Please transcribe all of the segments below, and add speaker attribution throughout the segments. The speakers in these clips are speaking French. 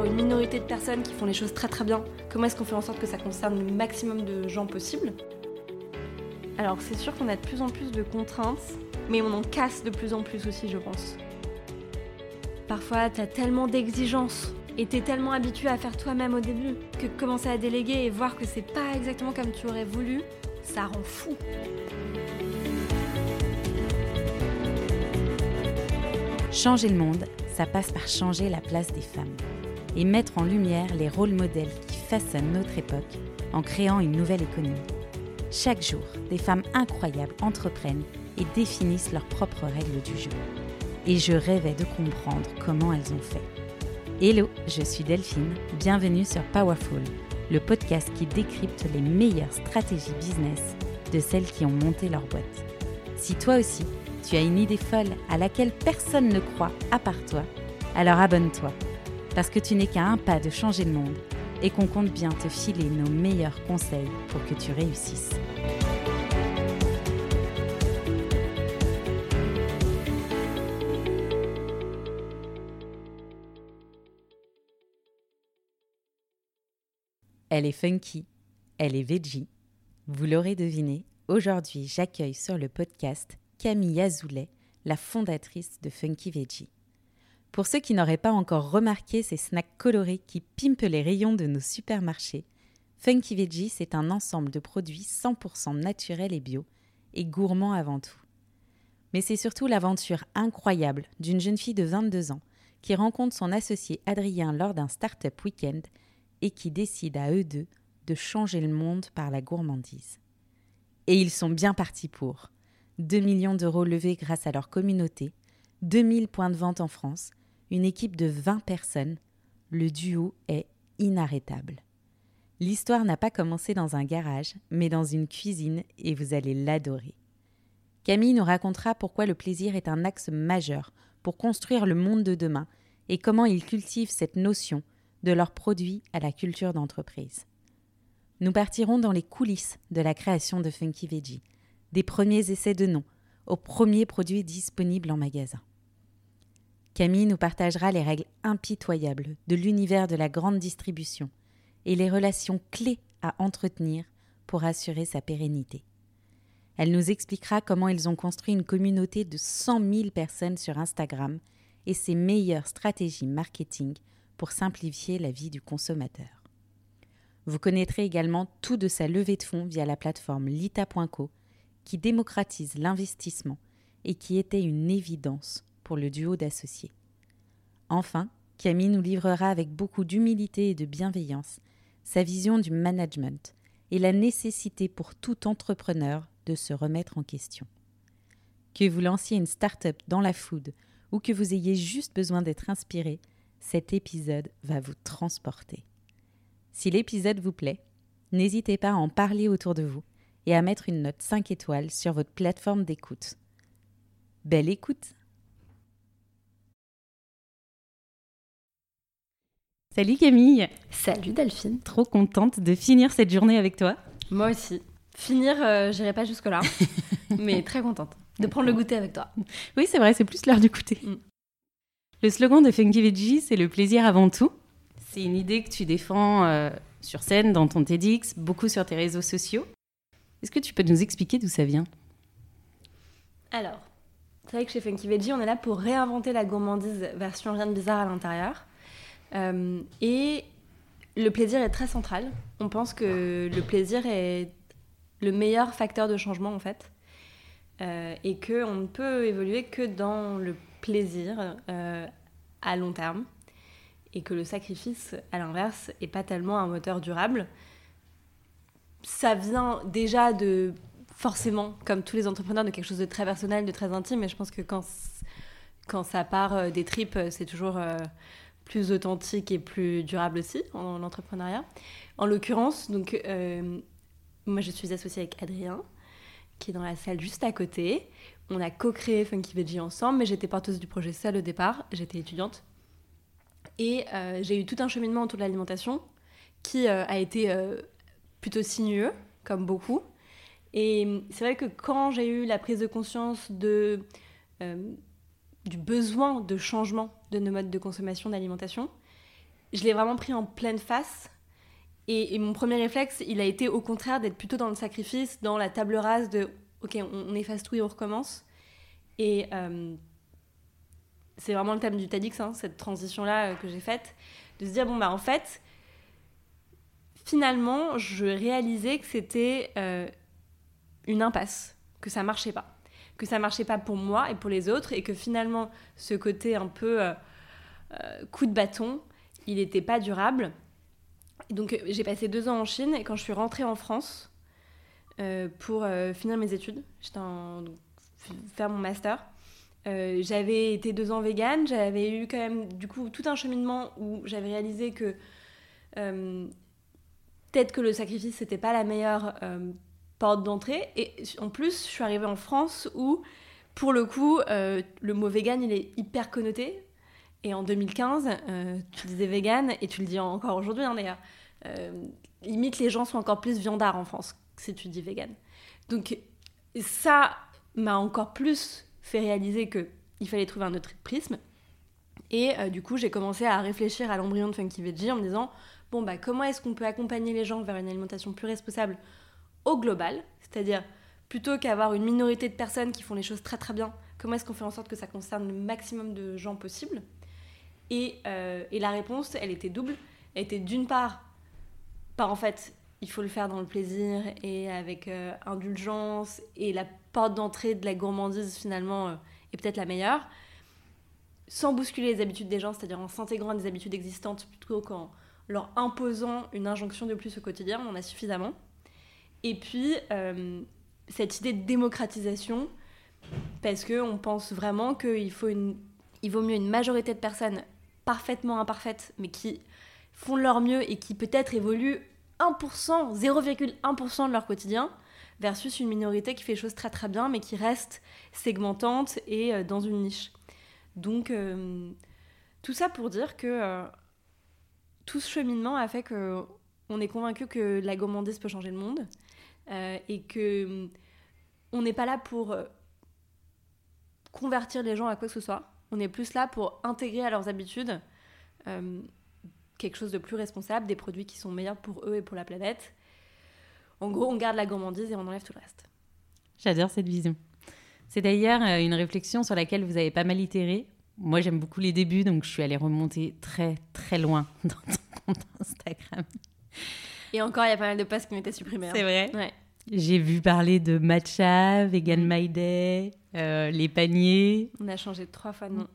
Speaker 1: une minorité de personnes qui font les choses très très bien, comment est-ce qu'on fait en sorte que ça concerne le maximum de gens possible? Alors c'est sûr qu'on a de plus en plus de contraintes, mais on en casse de plus en plus aussi, je pense. Parfois, t'as tellement d'exigences et t'es tellement habitué à faire toi-même au début que commencer à déléguer et voir que c'est pas exactement comme tu aurais voulu, ça rend fou.
Speaker 2: Changer le monde, ça passe par changer la place des femmes et mettre en lumière les rôles modèles qui façonnent notre époque en créant une nouvelle économie. Chaque jour, des femmes incroyables entreprennent et définissent leurs propres règles du jeu. Et je rêvais de comprendre comment elles ont fait. Hello, je suis Delphine, bienvenue sur Powerful, le podcast qui décrypte les meilleures stratégies business de celles qui ont monté leur boîte. Si toi aussi, tu as une idée folle à laquelle personne ne croit à part toi, alors abonne-toi, parce que tu n'es qu'à un pas de changer le monde et qu'on compte bien te filer nos meilleurs conseils pour que tu réussisses. Elle est funky, elle est veggie. Vous l'aurez deviné, aujourd'hui j'accueille sur le podcast Camille Azoulay, la fondatrice de Funky Veggie. Pour ceux qui n'auraient pas encore remarqué ces snacks colorés qui pimpent les rayons de nos supermarchés, Funky Veggie, c'est un ensemble de produits 100% naturels et bio, et gourmands avant tout. Mais c'est surtout l'aventure incroyable d'une jeune fille de 22 ans qui rencontre son associé Adrien lors d'un start-up week-end et qui décide à eux deux de changer le monde par la gourmandise. Et ils sont bien partis pour. 2 millions d'euros levés grâce à leur communauté, 2000 points de vente en France, une équipe de 20 personnes. Le duo est inarrêtable. L'histoire n'a pas commencé dans un garage, mais dans une cuisine, et vous allez l'adorer. Camille nous racontera pourquoi le plaisir est un axe majeur pour construire le monde de demain et comment ils cultivent cette notion de leurs produits à la culture d'entreprise. Nous partirons dans les coulisses de la création de Funky Veggie, des premiers essais de noms aux premiers produits disponibles en magasin. Camille nous partagera les règles impitoyables de l'univers de la grande distribution et les relations clés à entretenir pour assurer sa pérennité. Elle nous expliquera comment ils ont construit une communauté de 100 000 personnes sur Instagram et ses meilleures stratégies marketing pour simplifier la vie du consommateur. Vous connaîtrez également tout de sa levée de fonds via la plateforme lita.co qui démocratise l'investissement et qui était une évidence pour le duo d'associés. Enfin, Camille nous livrera avec beaucoup d'humilité et de bienveillance sa vision du management et la nécessité pour tout entrepreneur de se remettre en question. Que vous lanciez une start-up dans la food ou que vous ayez juste besoin d'être inspiré, cet épisode va vous transporter. Si l'épisode vous plaît, n'hésitez pas à en parler autour de vous et à mettre une note 5 étoiles sur votre plateforme d'écoute. Belle écoute Salut Camille
Speaker 1: Salut Delphine
Speaker 2: Trop contente de finir cette journée avec toi.
Speaker 1: Moi aussi. Finir, euh, j'irai pas jusque-là, mais très contente de prendre le goûter avec toi.
Speaker 2: Oui, c'est vrai, c'est plus l'heure du goûter. Mm. Le slogan de Funky Veggie, c'est le plaisir avant tout. C'est une idée que tu défends euh, sur scène, dans ton TEDx, beaucoup sur tes réseaux sociaux. Est-ce que tu peux nous expliquer d'où ça vient?
Speaker 1: Alors, c'est vrai que chez Funky Veggie, on est là pour réinventer la gourmandise version rien de bizarre à l'intérieur. Euh, et le plaisir est très central. On pense que le plaisir est le meilleur facteur de changement en fait. Euh, et qu'on ne peut évoluer que dans le plaisir euh, à long terme et que le sacrifice, à l'inverse, est pas tellement un moteur durable. Ça vient déjà de, forcément, comme tous les entrepreneurs, de quelque chose de très personnel, de très intime, mais je pense que quand, quand ça part des tripes, c'est toujours plus authentique et plus durable aussi en, entrepreneuriat. En l'occurrence, donc, moi je suis associée avec Adrien, qui est dans la salle juste à côté. On a co-créé Funky Veggie ensemble, mais j'étais porteuse du projet seule au départ, j'étais étudiante. Et euh, j'ai eu tout un cheminement autour de l'alimentation qui euh, a été euh, plutôt sinueux, comme beaucoup. Et c'est vrai que quand j'ai eu la prise de conscience de, du besoin de changement de nos modes de consommation d'alimentation, je l'ai vraiment pris en pleine face. Et, mon premier réflexe, il a été au contraire d'être plutôt dans le sacrifice, dans la table rase de ok, on, efface tout et on recommence. Et euh, c'est vraiment le thème du TEDx, hein, cette transition-là euh, que j'ai faite, de se dire bon, bah en fait, finalement, je réalisais que c'était euh, une impasse, que ça marchait pas. Que ça marchait pas pour moi et pour les autres, et que finalement, ce côté un peu coup de bâton, il n'était pas durable. Donc j'ai passé deux ans en Chine, et quand je suis rentrée en France, euh, pour euh, finir mes études. J'étais en faire mon master. Euh, j'avais été deux ans végane, j'avais eu quand même du coup tout un cheminement où j'avais réalisé que peut-être que le sacrifice c'était pas la meilleure porte d'entrée. Et en plus, je suis arrivée en France où, pour le coup, le mot vegan il est hyper connoté. Et en 2015, tu disais vegan, et tu le dis encore aujourd'hui hein, d'ailleurs, limite les gens sont encore plus viandards en France si tu dis vegan. Donc ça m'a encore plus fait réaliser que il fallait trouver un autre prisme. Et euh, du coup, j'ai commencé à réfléchir à l'embryon de Funky Veggie en me disant bon bah comment est-ce qu'on peut accompagner les gens vers une alimentation plus responsable au global, c'est-à-dire plutôt qu'avoir une minorité de personnes qui font les choses très très bien, comment est-ce qu'on fait en sorte que ça concerne le maximum de gens possible? Et, euh, et la réponse, elle était double. Elle était d'une part par en fait il faut le faire dans le plaisir et avec euh, indulgence et la porte d'entrée de la gourmandise finalement euh, est peut-être la meilleure sans bousculer les habitudes des gens, c'est-à-dire en s'intégrant à des habitudes existantes plutôt qu'en leur imposant une injonction de plus au quotidien, on en a suffisamment. Et puis, euh, cette idée de démocratisation, parce qu'on pense vraiment qu'il faut une, il vaut mieux une majorité de personnes parfaitement imparfaites, mais qui font leur mieux et qui peut-être évoluent 1%, 0,1% de leur quotidien, versus une minorité qui fait les choses très très bien, mais qui reste segmentante et euh, dans une niche. Donc, euh, tout ça pour dire que tout ce cheminement a fait que on est convaincu que la gourmandise peut changer le monde et que on n'est pas là pour convertir les gens à quoi que ce soit. On est plus là pour intégrer à leurs habitudes quelque chose de plus responsable, des produits qui sont meilleurs pour eux et pour la planète. En gros, on garde la gourmandise et on enlève tout le reste.
Speaker 3: J'adore cette vision. C'est d'ailleurs euh, une réflexion sur laquelle vous avez pas mal itéré. Moi, j'aime beaucoup les débuts, donc je suis allée remonter très, très loin dans ton compte Instagram.
Speaker 1: Et encore, il y a pas mal de posts qui m'étaient supprimés.
Speaker 3: Hein. C'est vrai ouais. J'ai vu parler de matcha, vegan mm. my day, euh, les paniers.
Speaker 1: On a changé trois fois de nom.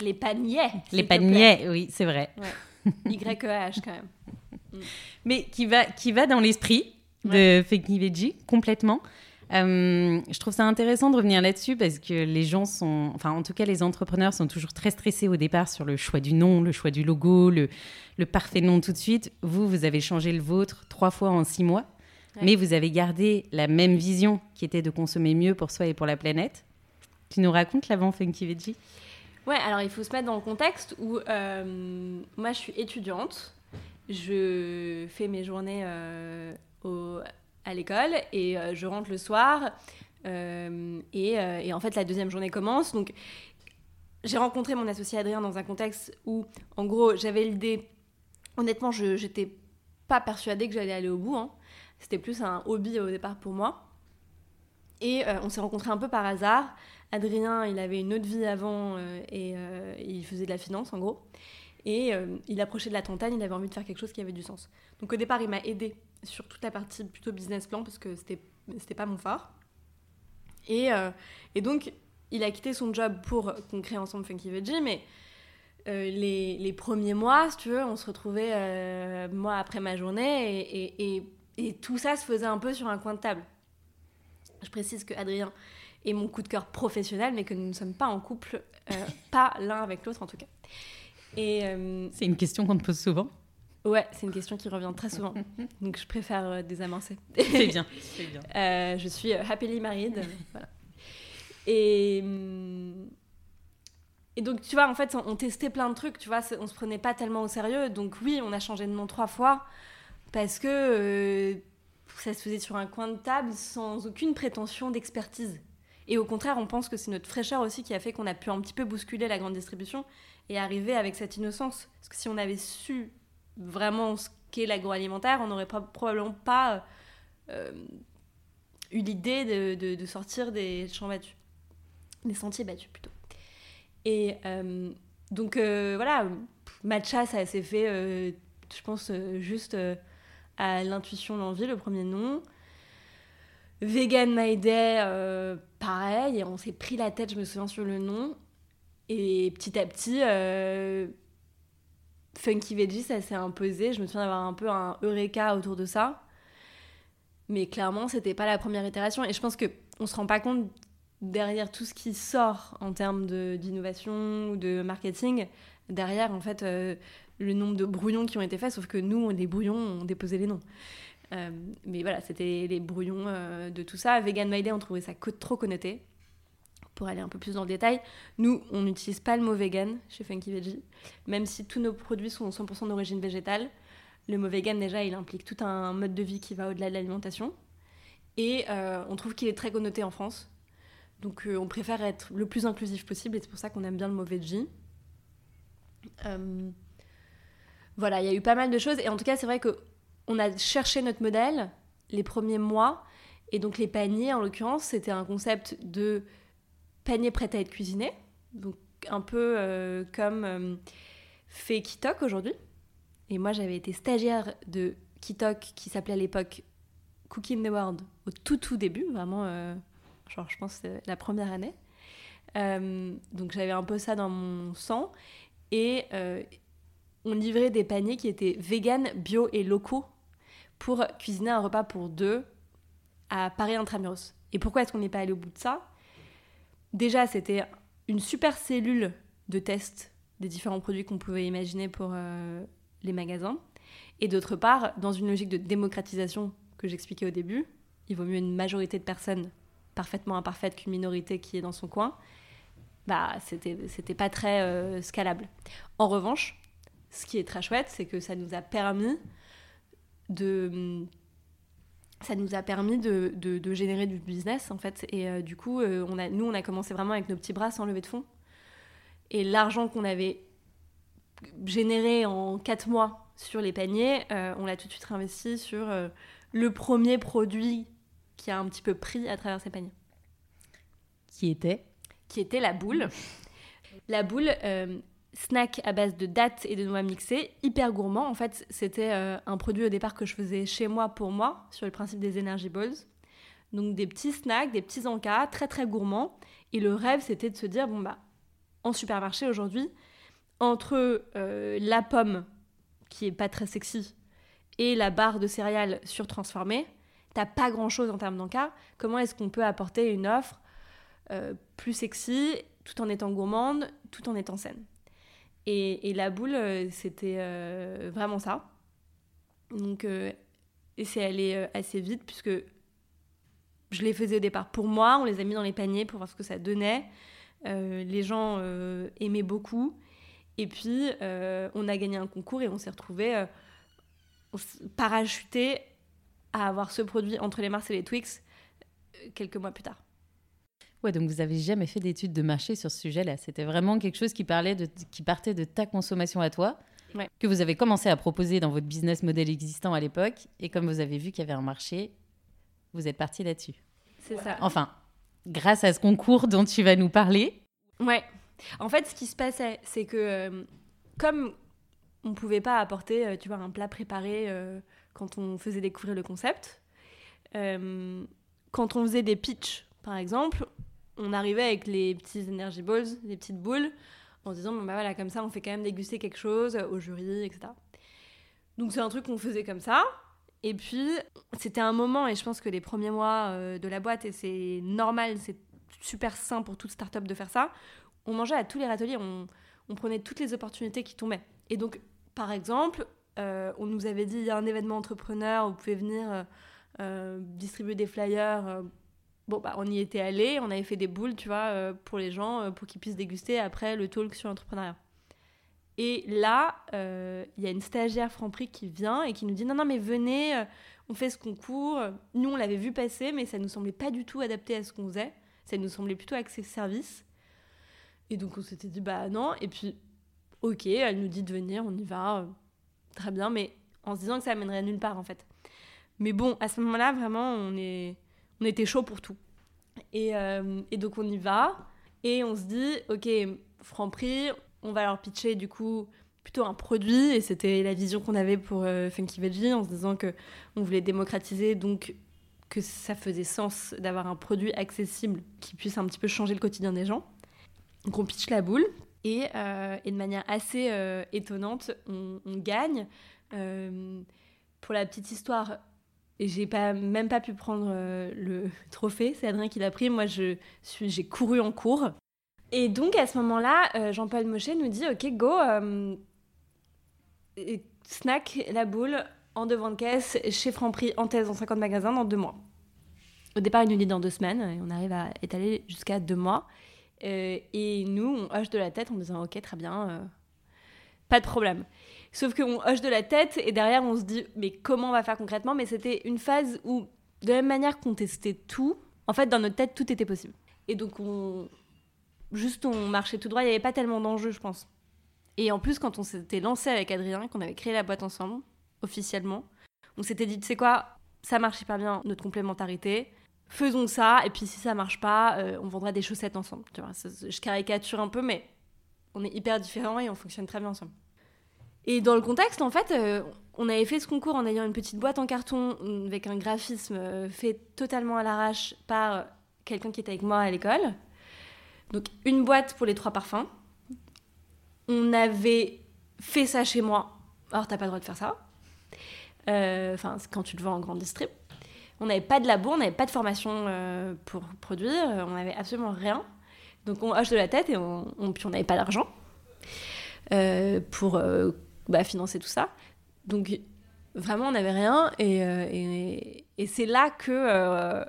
Speaker 1: Les paniers
Speaker 3: Les paniers, oui, c'est vrai.
Speaker 1: Ouais. YEH quand même.
Speaker 3: Mm. Mais qui va, qui va dans l'esprit de Fake Veggie complètement. Euh, je trouve ça intéressant de revenir là-dessus parce que les gens sont, enfin en tout cas les entrepreneurs sont toujours très stressés au départ sur le choix du nom, le choix du logo, le, le parfait nom tout de suite. Vous, vous avez changé le vôtre trois fois en six mois, mais vous avez gardé la même vision qui était de consommer mieux pour soi et pour la planète. Tu nous racontes l'avant Funky Veggie?
Speaker 1: Ouais, alors il faut se mettre dans le contexte où euh, moi je suis étudiante, je fais mes journées euh, au, à l'école et euh, je rentre le soir et, et, en fait la deuxième journée commence. Donc j'ai rencontré mon associé Adrien dans un contexte où en gros j'avais l'idée, honnêtement je n'étais pas persuadée que j'allais aller au bout, hein. c'était plus un hobby au départ pour moi. Et on s'est rencontrés un peu par hasard. Adrien, il avait une autre vie avant euh, et euh, il faisait de la finance en gros. Et euh, il approchait de la trentaine, il avait envie de faire quelque chose qui avait du sens. Donc au départ, il m'a aidé sur toute la partie plutôt business plan parce que c'était c'était pas mon phare. Et, et, donc il a quitté son job pour qu'on crée ensemble Funky Veggie, mais les, les, premiers mois, si tu veux, on se retrouvait moi après ma journée et, et, et, tout ça se faisait un peu sur un coin de table. Je précise que Adrien et mon coup de cœur professionnel, mais que nous ne sommes pas en couple, euh, pas l'un avec l'autre en tout cas.
Speaker 3: Et euh, c'est une question qu'on te pose souvent.
Speaker 1: Ouais, c'est une question qui revient très souvent, donc je préfère euh, désamorcer.
Speaker 3: C'est bien,
Speaker 1: bien. je suis happily married, voilà. Et hum, et donc, tu vois, en fait, on, testait plein de trucs, tu vois, on se prenait pas tellement au sérieux. Donc, oui, on a changé de nom trois fois parce que ça se faisait sur un coin de table sans aucune prétention d'expertise. Et au contraire, on pense que c'est notre fraîcheur aussi qui a fait qu'on a pu un petit peu bousculer la grande distribution et arriver avec cette innocence. Parce que si on avait su vraiment ce qu'est l'agroalimentaire, on n'aurait probablement pas eu l'idée de, sortir des champs battus, des sentiers battus plutôt. Et donc voilà, matcha, ça s'est fait, je pense, juste à l'intuition, l'envie, le premier nom. Vegan My Day, euh, pareil, on s'est pris la tête, je me souviens, sur le nom. Et petit à petit, euh, Funky Veggie, ça s'est imposé. Je me souviens d'avoir un peu un eureka autour de ça. Mais clairement, c'était pas la première itération. Et je pense qu'on se rend pas compte derrière tout ce qui sort en termes d'innovation ou de marketing. Derrière, en fait, euh, le nombre de brouillons qui ont été faits, sauf que nous, les brouillons, on déposait les noms. Euh, mais voilà, c'était les brouillons euh, de tout ça. Vegan My Day, on trouvait ça trop connoté. Pour aller un peu plus dans le détail, nous, on n'utilise pas le mot vegan chez Funky Veggie, même si tous nos produits sont 100% d'origine végétale. Le mot vegan, déjà, il implique tout un mode de vie qui va au-delà de l'alimentation. Et euh, on trouve qu'il est très connoté en France. Donc on préfère être le plus inclusif possible et c'est pour ça qu'on aime bien le mot veggie. voilà, il y a eu pas mal de choses. Et en tout cas, c'est vrai que on a cherché notre modèle les premiers mois. Et donc les paniers, en l'occurrence, c'était un concept de panier prêt à être cuisiné. Donc un peu euh, comme euh, fait Kitok aujourd'hui. Et moi, j'avais été stagiaire de Kitok qui s'appelait à l'époque Cooking the World au tout tout début, vraiment, euh, genre je pense la première année. donc j'avais un peu ça dans mon sang. Et on livrait des paniers qui étaient vegan, bio et locaux pour cuisiner un repas pour deux à Paris Intramuros. Et pourquoi est-ce qu'on n'est pas allé au bout de ça? Déjà, c'était une super cellule de test des différents produits qu'on pouvait imaginer pour euh, les magasins. Et d'autre part, dans une logique de démocratisation que j'expliquais au début, il vaut mieux une majorité de personnes parfaitement imparfaites qu'une minorité qui est dans son coin. Bah, c'était pas très euh, scalable. En revanche, ce qui est très chouette, c'est que ça nous a permis de ça nous a permis de, de, générer du business en fait. Et euh, du coup euh, on a, nous on a commencé vraiment avec nos petits bras sans lever de fonds. Et l'argent qu'on avait généré en 4 mois sur les paniers euh, on l'a tout de suite réinvesti sur le premier produit qui a un petit peu pris à travers ces paniers.
Speaker 3: Qui était?
Speaker 1: Qui était la boule. La boule snack à base de dattes et de noix mixées, hyper gourmand. En fait, c'était euh, un produit au départ que je faisais chez moi pour moi, sur le principe des Energy Balls. Donc des petits snacks, des petits encas, très très gourmands. Et le rêve, c'était de se dire, bon bah, en supermarché aujourd'hui, entre euh, la pomme, qui est pas très sexy, et la barre de céréales surtransformée, t'as pas grand chose en termes d'encas. Comment est-ce qu'on peut apporter une offre euh, plus sexy, tout en étant gourmande, tout en étant saine? Et, la boule, euh, c'était euh, vraiment ça. Donc, euh, c'est allé assez vite puisque je les faisais au départ pour moi, on les a mis dans les paniers pour voir ce que ça donnait. les gens aimaient beaucoup. Et puis, on a gagné un concours et on s'est retrouvés parachutés à avoir ce produit entre les Mars et les Twix quelques mois plus tard.
Speaker 3: Ouais, donc vous avez jamais fait d'études de marché sur ce sujet-là. C'était vraiment quelque chose qui, parlait de, qui partait de ta consommation à toi, que vous avez commencé à proposer dans votre business model existant à l'époque. Et comme vous avez vu qu'il y avait un marché, vous êtes parti là-dessus.
Speaker 1: C'est ça.
Speaker 3: Enfin, grâce à ce concours dont tu vas nous parler.
Speaker 1: Ouais. En fait, ce qui se passait, c'est que euh, comme on ne pouvait pas apporter, euh, tu vois, un plat préparé euh, quand on faisait découvrir le concept, quand on faisait des pitchs, par exemple, on arrivait avec les petits energy balls, les petites boules, en disant, bon bah voilà, comme ça, on fait quand même déguster quelque chose au jury, etc. Donc c'est un truc qu'on faisait comme ça. Et puis, c'était un moment, et je pense que les premiers mois euh, de la boîte, et c'est normal, c'est super sain pour toute start-up de faire ça, on mangeait à tous les râteliers, on, prenait toutes les opportunités qui tombaient. Et donc, par exemple, euh, on nous avait dit, il y a un événement entrepreneur, vous pouvez venir euh, distribuer des flyers Bon, bah, on y était allé, on avait fait des boules, tu vois, euh, pour les gens, euh, pour qu'ils puissent déguster après le talk sur l'entrepreneuriat. Et là, euh, il y a une stagiaire Franprix qui vient et qui nous dit Non, non, mais venez, on fait ce concours. Nous, on l'avait vu passer, mais ça ne nous semblait pas du tout adapté à ce qu'on faisait. Ça nous semblait plutôt accès service. Et donc, on s'était dit Bah non. Et puis, ok, elle nous dit de venir, on y va. très bien, mais en se disant que ça amènerait nulle part en fait. Mais bon, à ce moment-là, vraiment, on, est, on était chaud pour tout. Et, euh, et, donc on y va, et on se dit, ok, Franprix, on va leur pitcher du coup plutôt un produit, et c'était la vision qu'on avait pour euh, Funky Veggie, en se disant que on voulait démocratiser, donc que ça faisait sens d'avoir un produit accessible qui puisse un petit peu changer le quotidien des gens. Donc on pitch la boule, et, euh, et de manière assez étonnante, on, on gagne. pour la petite histoire, et j'ai pas, même pas pu prendre euh, le trophée. C'est Adrien qui l'a pris. Moi, je suis, j'ai couru en cours. Et donc, à ce moment-là, euh, Jean-Paul Mochet nous dit Ok, go, euh, snack la boule en devant de caisse chez Franprix en thèse dans 50 magasins dans deux mois. Au départ, il nous dit dans deux semaines. Et on arrive à étaler jusqu'à deux mois. et nous, on hoche de la tête en disant Ok, très bien, pas de problème. Sauf qu'on hoche de la tête et derrière on se dit mais comment on va faire concrètement? Mais c'était une phase où de la même manière qu'on testait tout, en fait dans notre tête tout était possible. Et donc on juste on marchait tout droit, il n'y avait pas tellement d'enjeux je pense. Et en plus quand on s'était lancé avec Adrien, qu'on avait créé la boîte ensemble officiellement, on s'était dit tu sais quoi, ça marche hyper bien notre complémentarité. Faisons ça, et puis si ça marche pas, euh, on vendra des chaussettes ensemble. Tu vois, je caricature un peu, mais on est hyper différents et on fonctionne très bien ensemble. Et dans le contexte, en fait, euh, on avait fait ce concours en ayant une petite boîte en carton avec un graphisme euh, fait totalement à l'arrache par quelqu'un qui était avec moi à l'école. Donc une boîte pour les trois parfums. On avait fait ça chez moi. Alors t'as pas le droit de faire ça. Euh, enfin, quand tu le vends en grande distrib. On n'avait pas de labo, on n'avait pas de formation pour produire, on n'avait absolument rien. Donc on hoche de la tête et puis on n'avait pas d'argent pour bah, financer tout ça. Donc vraiment, on n'avait rien. Et, euh, et, et c'est là que euh,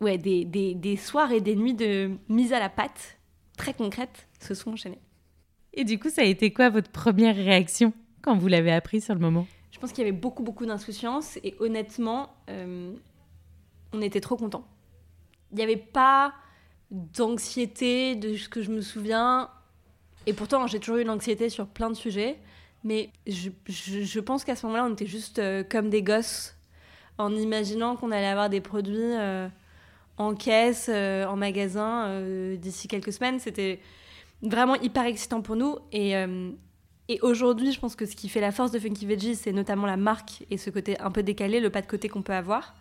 Speaker 1: ouais, des, des, des, soirs et des nuits de mise à la pâte très concrètes se sont enchaînées.
Speaker 3: Et du coup, ça a été quoi votre première réaction quand vous l'avez appris sur le moment?
Speaker 1: Je pense qu'il y avait beaucoup, beaucoup d'insouciance. Et honnêtement, euh, on était trop contents. Il n'y avait pas d'anxiété, de ce que je me souviens. Et pourtant, j'ai toujours eu l'anxiété sur plein de sujets. Mais je, je, pense qu'à ce moment-là, on était juste euh, comme des gosses en imaginant qu'on allait avoir des produits euh, en caisse, euh, en magasin d'ici quelques semaines. C'était vraiment hyper excitant pour nous. Et, et aujourd'hui, je pense que ce qui fait la force de Funky Veggie, c'est notamment la marque et ce côté un peu décalé, le pas de côté qu'on peut avoir.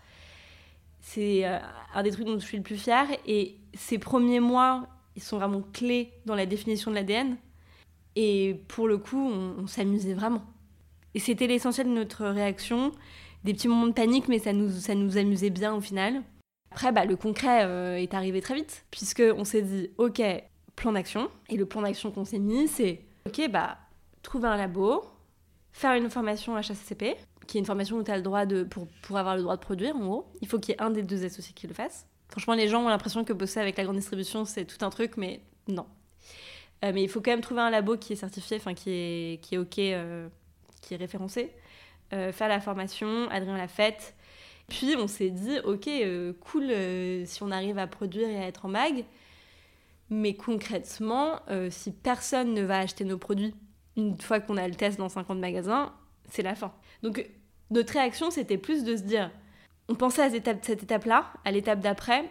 Speaker 1: C'est un des trucs dont je suis le plus fière. Et ces premiers mois, ils sont vraiment clés dans la définition de l'ADN. Et pour le coup, on, s'amusait vraiment. Et c'était l'essentiel de notre réaction. Des petits moments de panique, mais ça nous, ça nous amusait bien au final. Après, bah, le concret euh, est arrivé très vite, puisqu'on s'est dit, OK, plan d'action. Et le plan d'action qu'on s'est mis, c'est, OK, bah, trouver un labo, faire une formation HACCP, qui est une formation où tu as le droit de, pour, pour avoir le droit de produire, en gros. Il faut qu'il y ait un des deux associés qui le fasse. Franchement, les gens ont l'impression que bosser avec la grande distribution, c'est tout un truc, mais non. Euh, mais il faut quand même trouver un labo qui est certifié, enfin qui est, qui est OK, euh, qui est référencé. Euh, faire la formation, Adrien l'a faite. Puis on s'est dit, OK, cool si on arrive à produire et à être en mag. Mais concrètement, si personne ne va acheter nos produits une fois qu'on a le test dans 50 magasins, c'est la fin. Donc notre réaction, c'était plus de se dire, on pensait à cette étape-là, à l'étape d'après,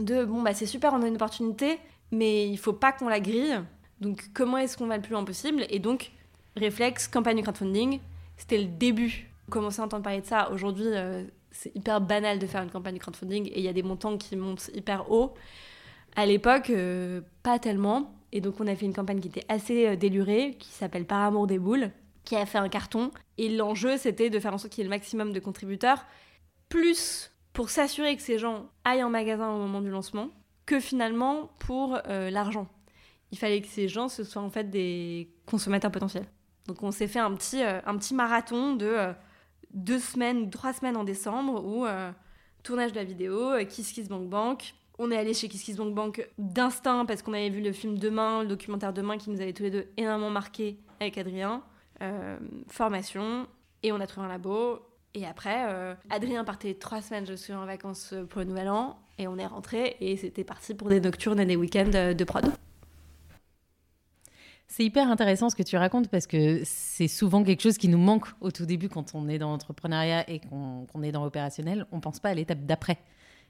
Speaker 1: de bon, bah c'est super, on a une opportunité, mais il faut pas qu'on la grille. Donc, comment est-ce qu'on va le plus loin possible? Et donc, réflexe, campagne crowdfunding, c'était le début. On commençait à entendre parler de ça. Aujourd'hui, euh, c'est hyper banal de faire une campagne de crowdfunding et il y a des montants qui montent hyper haut. À l'époque, euh, pas tellement. Et donc, on a fait une campagne qui était assez euh, délurée, qui s'appelle Par amour des boules, qui a fait un carton. Et l'enjeu, c'était de faire en sorte qu'il y ait le maximum de contributeurs, plus pour s'assurer que ces gens aillent en magasin au moment du lancement, que finalement pour l'argent il fallait que ces gens ce soient en fait des consommateurs potentiels. Donc on s'est fait un petit, euh, un petit marathon de euh, deux semaines, trois semaines en décembre où euh, tournage de la vidéo, Kiss Kiss Bank Bank. On est allé chez Kiss Kiss Bank Bank d'instinct parce qu'on avait vu le film Demain, le documentaire Demain qui nous avait tous les deux énormément marqué avec Adrien. formation et on a trouvé un labo. Et après, Adrien partait trois semaines, je suis en vacances pour le Nouvel An et on est rentré et c'était parti pour des nocturnes et des week-ends de prod.
Speaker 3: C'est hyper intéressant ce que tu racontes parce que c'est souvent quelque chose qui nous manque au tout début quand on est dans l'entrepreneuriat et qu'on est dans l'opérationnel. On pense pas à l'étape d'après.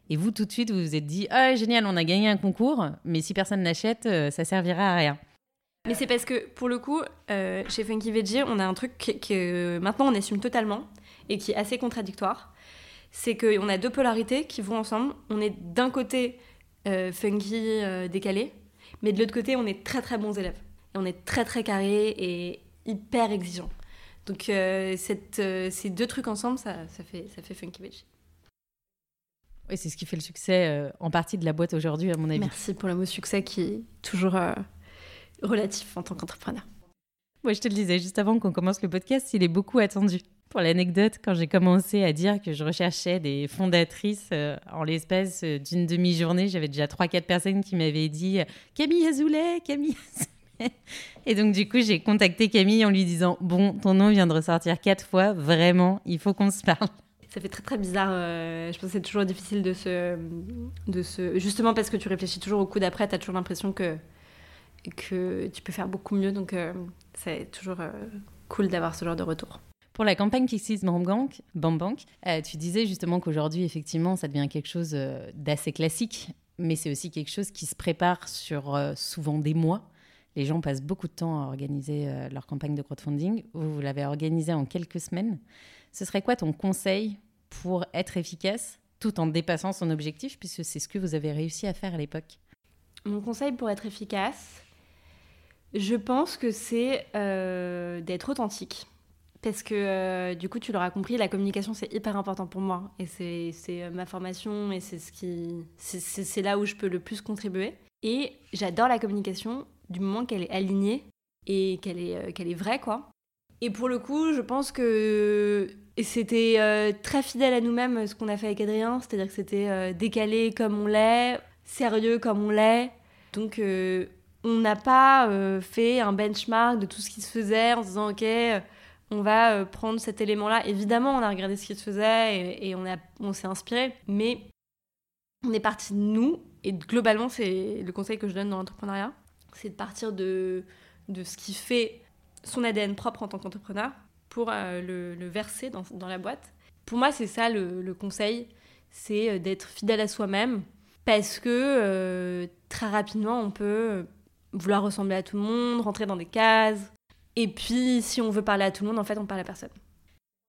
Speaker 3: Et vous, tout de suite, vous vous êtes dit Ah, génial, on a gagné un concours, mais si personne n'achète, euh, ça servira à rien.
Speaker 1: Mais c'est parce que, pour le coup, euh, chez Funky Veggie, on a un truc que, maintenant on assume totalement et qui est assez contradictoire. C'est qu'on a deux polarités qui vont ensemble. On est d'un côté euh, funky, décalé, mais de l'autre côté, on est très très bons élèves. Et on est très très carré et hyper exigeant. Donc cette, ces deux trucs ensemble, ça, ça, fait, ça fait Funky Veggie.
Speaker 3: Oui, c'est ce qui fait le succès euh, en partie de la boîte aujourd'hui, à mon avis.
Speaker 1: Merci pour le mot succès qui est toujours euh, relatif en tant qu'entrepreneur.
Speaker 3: Moi, je te le disais juste avant qu'on commence le podcast, il est beaucoup attendu. Pour l'anecdote, quand j'ai commencé à dire que je recherchais des fondatrices euh, en l'espace d'une demi-journée, j'avais déjà 3-4 personnes qui m'avaient dit Camille Azoulay, Camille Azoulay. Et donc, du coup, j'ai contacté Camille en lui disant Bon, ton nom vient de ressortir quatre fois, vraiment, il faut qu'on se parle
Speaker 1: ça fait très très bizarre. Euh, je pense que c'est toujours difficile de se, de se. Justement parce que tu réfléchis toujours au coup d'après, tu as toujours l'impression que, que tu peux faire beaucoup mieux. Donc euh, c'est toujours euh, cool d'avoir ce genre de retour.
Speaker 3: Pour la campagne Kisses Bank, Bank tu disais justement qu'aujourd'hui, effectivement, ça devient quelque chose d'assez classique, mais c'est aussi quelque chose qui se prépare sur souvent des mois. Les gens passent beaucoup de temps à organiser leur campagne de crowdfunding. Vous, l'avez organisée en quelques semaines. Ce serait quoi ton conseil pour être efficace tout en dépassant son objectif, puisque c'est ce que vous avez réussi à faire à l'époque?
Speaker 1: Mon conseil pour être efficace, je pense que c'est euh, d'être authentique. Parce que euh, du coup, tu l'auras compris, la communication, c'est hyper important pour moi. Et c'est euh, ma formation et c'est ce qui, c'est là où je peux le plus contribuer. Et j'adore la communication du moment qu'elle est alignée et qu'elle est, qu'elle est vraie, quoi. Et pour le coup, je pense que c'était euh, très fidèle à nous-mêmes ce qu'on a fait avec Adrien, c'est-à-dire que c'était euh, décalé comme on l'est, sérieux comme on l'est. Donc euh, on n'a pas fait un benchmark de tout ce qui se faisait en se disant ok, on va prendre cet élément-là. Évidemment, on a regardé ce qui se faisait et, on, s'est inspiré, mais on est parti de nous. Et globalement, c'est le conseil que je donne dans l'entrepreneuriat, c'est de partir de, ce qui fait son ADN propre en tant qu'entrepreneur pour euh, le, verser dans, la boîte. Pour moi, c'est ça le, conseil, c'est euh, d'être fidèle à soi-même parce que euh, très rapidement, on peut vouloir ressembler à tout le monde, rentrer dans des cases. Et puis, si on veut parler à tout le monde, en fait, on parle à personne.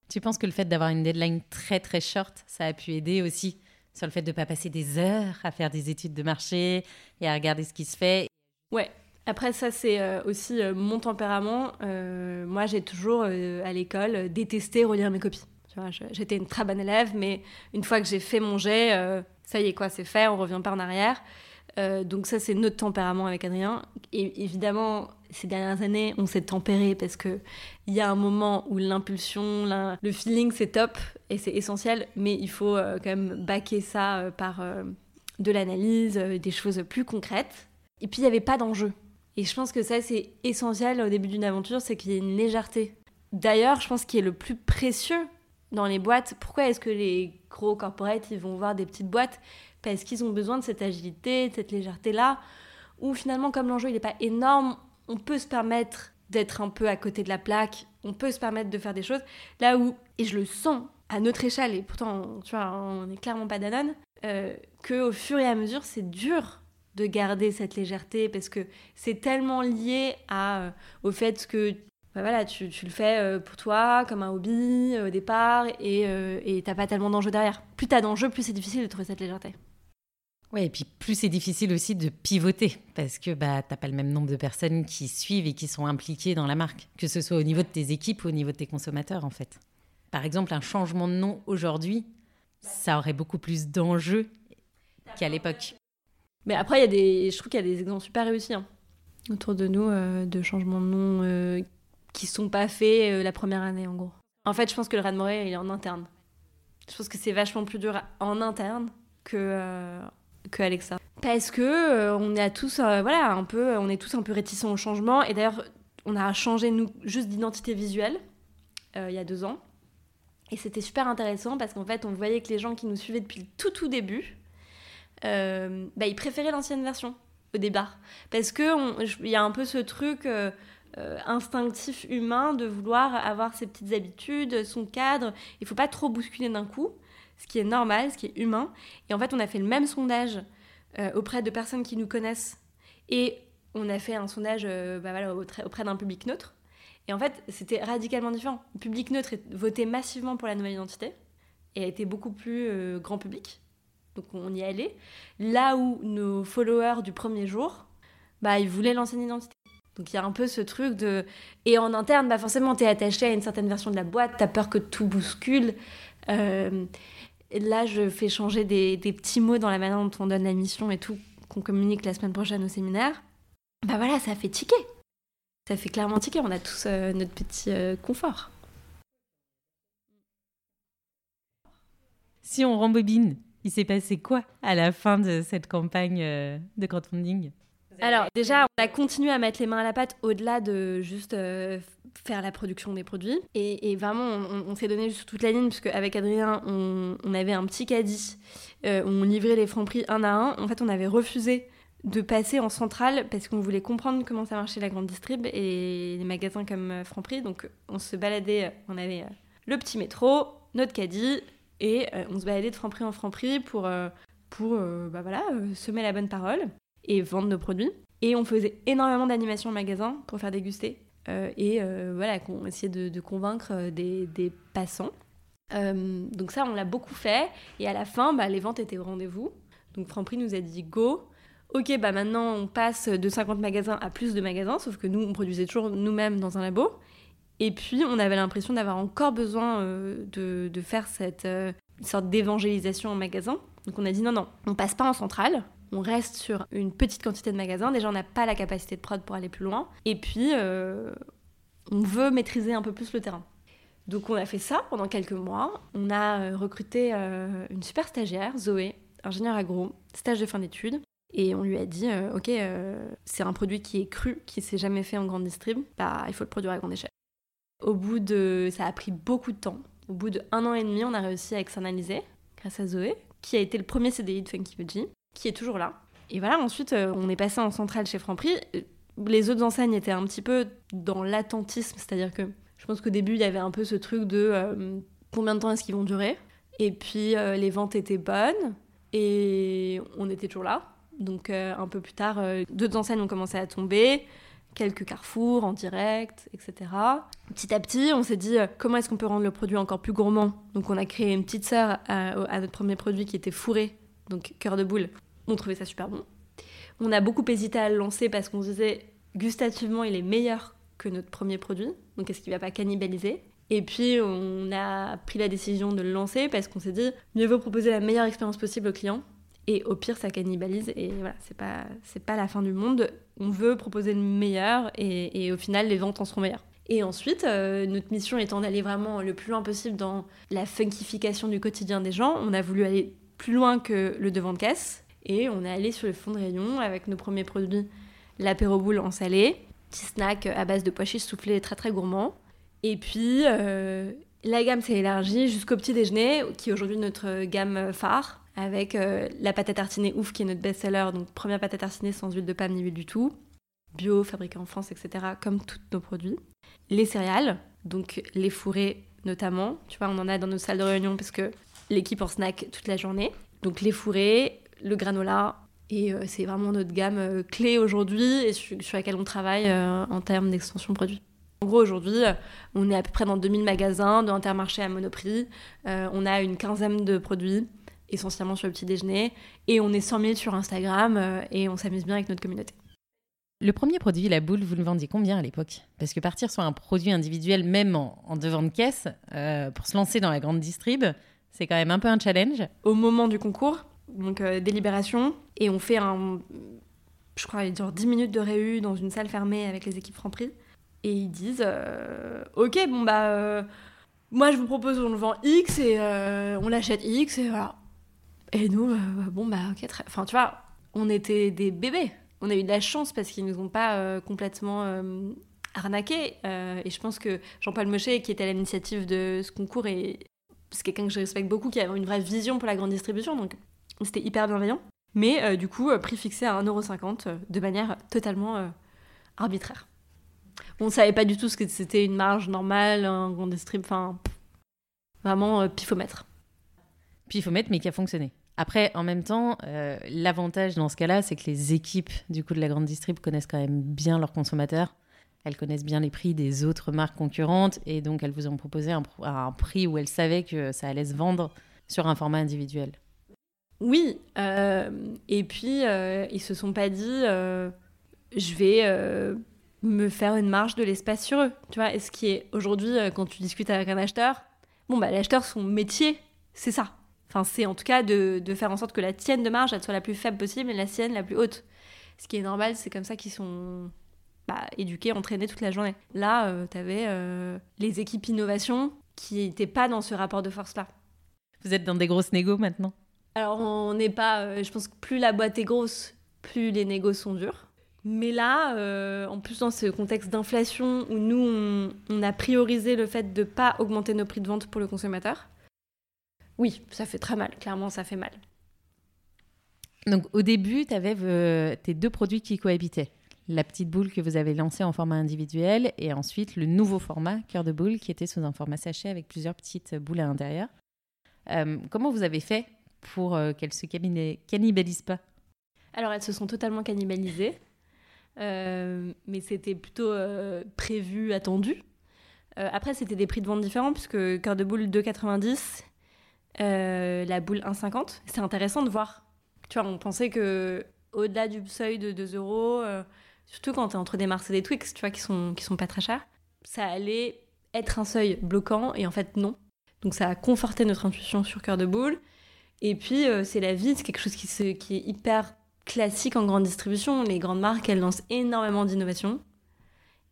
Speaker 3: Tu penses que le fait d'avoir une deadline très très short, ça a pu aider aussi sur le fait de ne pas passer des heures à faire des études de marché et à regarder ce qui se fait?
Speaker 1: Ouais, après, ça, c'est euh, aussi euh, mon tempérament. Euh, moi, j'ai toujours, à l'école, détesté relire mes copies. J'étais une très bonne élève, mais une fois que j'ai fait mon jet, ça y est, quoi, c'est fait, on revient pas en arrière. donc ça, c'est notre tempérament avec Adrien. Et évidemment, ces dernières années, on s'est tempéré parce que il y a un moment où l'impulsion, le feeling, c'est top et c'est essentiel, mais il faut quand même baquer ça par de l'analyse, des choses plus concrètes. Et puis, il n'y avait pas d'enjeu. Et je pense que ça, c'est essentiel au début d'une aventure, c'est qu'il y ait une légèreté. D'ailleurs, je pense qu'il est le plus précieux dans les boîtes. Pourquoi est-ce que les gros corporates, ils vont voir des petites boîtes? Parce qu'ils ont besoin de cette agilité, de cette légèreté-là, où finalement, comme l'enjeu, il n'est pas énorme, on peut se permettre d'être un peu à côté de la plaque, on peut se permettre de faire des choses. Là où, et je le sens à notre échelle, et pourtant, tu vois, on n'est clairement pas Danone, euh, qu'au fur et à mesure, c'est dur de garder cette légèreté parce que c'est tellement lié à, euh, au fait que bah voilà, tu, tu, le fais euh, pour toi, comme un hobby euh, au départ, et t'as pas tellement d'enjeux derrière. Plus t'as d'enjeux, plus c'est difficile de trouver cette légèreté.
Speaker 3: Oui, et puis plus c'est difficile aussi de pivoter, parce que bah, t'as pas le même nombre de personnes qui suivent et qui sont impliquées dans la marque, que ce soit au niveau de tes équipes ou au niveau de tes consommateurs, en fait. Par exemple, un changement de nom aujourd'hui, ça aurait beaucoup plus d'enjeux qu'à l'époque.
Speaker 1: Mais après, il y a des, je trouve qu'il y a des exemples super réussis hein, autour de nous euh, de changements de nom euh, qui sont pas faits euh, la première année, en gros. En fait, je pense que le Moret, il est en interne. Je pense que c'est vachement plus dur en interne que, que Alexa. Parce que on est tous, voilà, un peu, on est tous un peu réticents au changement. Et d'ailleurs, on a changé, nous, juste d'identité visuelle il y a deux ans. Et c'était super intéressant parce qu'en fait, on voyait que les gens qui nous suivaient depuis le tout tout début, euh, bah, ils préféraient l'ancienne version. au départ. Parce qu'il y a un peu ce truc euh, euh, instinctif humain de vouloir avoir ses petites habitudes, son cadre. Il faut pas trop bousculer d'un coup, ce qui est normal, ce qui est humain. Et en fait, on a fait le même sondage euh, auprès de personnes qui nous connaissent. Et on a fait un sondage bah voilà, auprès d'un public neutre. Et en fait, c'était radicalement différent. Le public neutre votait massivement pour la nouvelle identité et a été beaucoup plus grand public donc on y allait. Là où nos followers du premier jour, bah, ils voulaient l'ancienne identité. Donc il y a un peu ce truc de... Et en interne, bah forcément, tu es attaché à une certaine version de la boîte, tu as peur que tout bouscule. Euh, là, je fais changer des, petits mots dans la manière dont on donne la mission et tout, qu'on communique la semaine prochaine au séminaire. Bah voilà, ça fait tiquer. Ça fait clairement tiquer, on a tous euh, notre petit euh, confort.
Speaker 3: Si on rembobine il s'est passé quoi à la fin de cette campagne euh, de crowdfunding?
Speaker 1: Alors déjà, on a continué à mettre les mains à la pâte au-delà de juste euh, faire la production des produits. Et, vraiment, on, s'est donné juste toute la ligne, puisque avec Adrien, on, avait un petit caddie euh, où on livrait les francs prix un à un. En fait, on avait refusé de passer en centrale parce qu'on voulait comprendre comment ça marchait la grande distrib et les magasins comme Franprix. Donc on se baladait, on avait le petit métro, notre caddie, et euh, on se baladait de Franprix en Franprix pour, euh, pour euh, bah voilà, semer la bonne parole et vendre nos produits. Et on faisait énormément d'animations en magasin pour faire déguster. et voilà, on essayait de, convaincre des, des passants. donc ça, on l'a beaucoup fait. Et à la fin, bah, les ventes étaient au rendez-vous. Donc Franprix nous a dit go. Ok, bah maintenant on passe de 50 magasins à plus de magasins, sauf que nous, on produisait toujours nous-mêmes dans un labo. Et puis, on avait l'impression d'avoir encore besoin euh, de, faire cette euh, sorte d'évangélisation en magasin. Donc, on a dit non, non, on passe pas en centrale. On reste sur une petite quantité de magasins. Déjà, on n'a pas la capacité de prod pour aller plus loin. Et puis, euh, on veut maîtriser un peu plus le terrain. Donc, on a fait ça pendant quelques mois. On a recruté une super stagiaire, Zoé, ingénieure agro, stage de fin d'études. Et on lui a dit, ok, c'est un produit qui est cru, qui s'est jamais fait en grande distrib, bah il faut le produire à grande échelle. Au bout de... Ça a pris beaucoup de temps. Au bout d'un an et demi, on a réussi à externaliser grâce à Zoé, qui a été le premier CDI de Funky Veggie, qui est toujours là. Et voilà, ensuite, euh, on est passé en centrale chez Franprix. Les autres enseignes étaient un petit peu dans l'attentisme, c'est-à-dire que je pense qu'au début, il y avait un peu ce truc de euh, combien de temps est-ce qu'ils vont durer? Et puis, euh, les ventes étaient bonnes et on était toujours là. Donc, un peu plus tard, d'autres enseignes ont commencé à tomber quelques carrefours en direct, etc. Petit à petit, on s'est dit comment est-ce qu'on peut rendre le produit encore plus gourmand? Donc on a créé une petite sœur à, notre premier produit qui était fourré, donc cœur de boule. On trouvait ça super bon. On a beaucoup hésité à le lancer parce qu'on se disait gustativement il est meilleur que notre premier produit, donc est-ce qu'il va pas cannibaliser? Et puis on a pris la décision de le lancer parce qu'on s'est dit mieux vaut proposer la meilleure expérience possible au client et au pire ça cannibalise et voilà c'est pas c'est pas la fin du monde. On veut proposer le meilleur et, au final les ventes en seront meilleures. Et ensuite euh, notre mission étant d'aller vraiment le plus loin possible dans la funkification du quotidien des gens on a voulu aller plus loin que le devant de caisse et on est allé sur le fond de rayon avec nos premiers produits l'apéro boule en salé petit snack à base de pois chiches soufflés très très gourmand et puis euh, la gamme s'est élargie jusqu'au petit déjeuner qui est aujourd'hui notre gamme phare avec euh, la pâte à tartiner ouf qui est notre best-seller, donc première pâte à tartiner sans huile de palme ni huile du tout, bio, fabriquée en France, etc., comme tous nos produits. Les céréales, donc les fourrés notamment, tu vois, on en a dans nos salles de réunion parce que l'équipe en snack toute la journée. Donc les fourrés, le granola, et euh, c'est vraiment notre gamme euh, clé aujourd'hui et sur, laquelle on travaille en termes d'extension produit. En gros, aujourd'hui, on est à peu près dans 2000 magasins de Intermarché à Monoprix. on a une quinzaine de produits essentiellement sur le petit déjeuner. Et on est 100 000 sur Instagram euh, et on s'amuse bien avec notre communauté.
Speaker 3: Le premier produit, la boule, vous le vendiez combien à l'époque? Parce que partir sur un produit individuel, même en, devant de caisse, euh, pour se lancer dans la grande distrib, c'est quand même un peu un challenge.
Speaker 1: Au moment du concours, donc euh, délibération, et on fait un, je crois, genre 10 minutes de réu dans une salle fermée avec les équipes Franprix. Et ils disent, ok, bon bah, moi je vous propose, on le vend X et on l'achète X et voilà. Et nous, euh, bon, bah, ok, très... Enfin, tu vois, on était des bébés. On a eu de la chance parce qu'ils nous ont pas euh, complètement euh, arnaqués. et je pense que Jean-Paul Mochet, qui était à l'initiative de ce concours, et c'est quelqu'un que je respecte beaucoup, qui avait une vraie vision pour la grande distribution. Donc, c'était hyper bienveillant. Mais du coup, prix fixé à 1,50€ de manière totalement arbitraire. On savait pas du tout ce que c'était une marge normale, un grand distrib, enfin vraiment pifomètre.
Speaker 3: Pifomètre, mais qui a fonctionné. Après, en même temps, euh, l'avantage dans ce cas-là, c'est que les équipes du coup de la grande distrib connaissent quand même bien leurs consommateurs. Elles connaissent bien les prix des autres marques concurrentes et donc elles vous ont proposé un prix où elles savaient que ça allait se vendre sur un format individuel.
Speaker 1: Oui, euh, et puis euh, ils se sont pas dit je vais me faire une marge de l'espace sur eux. Tu vois, et ce qui est aujourd'hui, quand tu discutes avec un acheteur, bon, bah, l'acheteur, son métier, c'est ça. Enfin, c'est en tout cas de, faire en sorte que la tienne de marge, soit la plus faible possible et la sienne la plus haute. Ce qui est normal, c'est comme ça qu'ils sont bah, éduqués, entraînés toute la journée. Là, euh, tu avais euh, les équipes innovation qui n'étaient pas dans ce rapport de force-là.
Speaker 3: Vous êtes dans des grosses négos maintenant?
Speaker 1: Alors, on n'est pas. Euh, je pense que plus la boîte est grosse, plus les négos sont durs. Mais là, en plus dans ce contexte d'inflation où nous, on, a priorisé le fait de ne pas augmenter nos prix de vente pour le consommateur, oui, ça fait très mal. Clairement, ça fait mal.
Speaker 3: Donc, au début, tu avais euh, tes deux produits qui cohabitaient. La petite boule que vous avez lancée en format individuel et ensuite le nouveau format cœur de boule qui était sous un format sachet avec plusieurs petites boules à l'intérieur. Euh, comment vous avez fait pour euh, qu'elles se cannibalisent pas
Speaker 1: Alors, elles se sont totalement cannibalisées, mais c'était plutôt prévu, attendu. après, c'était des prix de vente différents puisque cœur de boule 2,90 euh, la boule 1,50. C'est intéressant de voir. Tu vois, on pensait que au-delà du seuil de 2 euros, euh, surtout quand tu es entre des Mars et des Twix, tu vois, qui sont, qui sont pas très chers, ça allait être un seuil bloquant et en fait non. Donc ça a conforté notre intuition sur cœur de boule. Et puis euh, c'est la vie, c'est quelque chose qui, est hyper classique en grande distribution. Les grandes marques, elles lancent énormément d'innovations.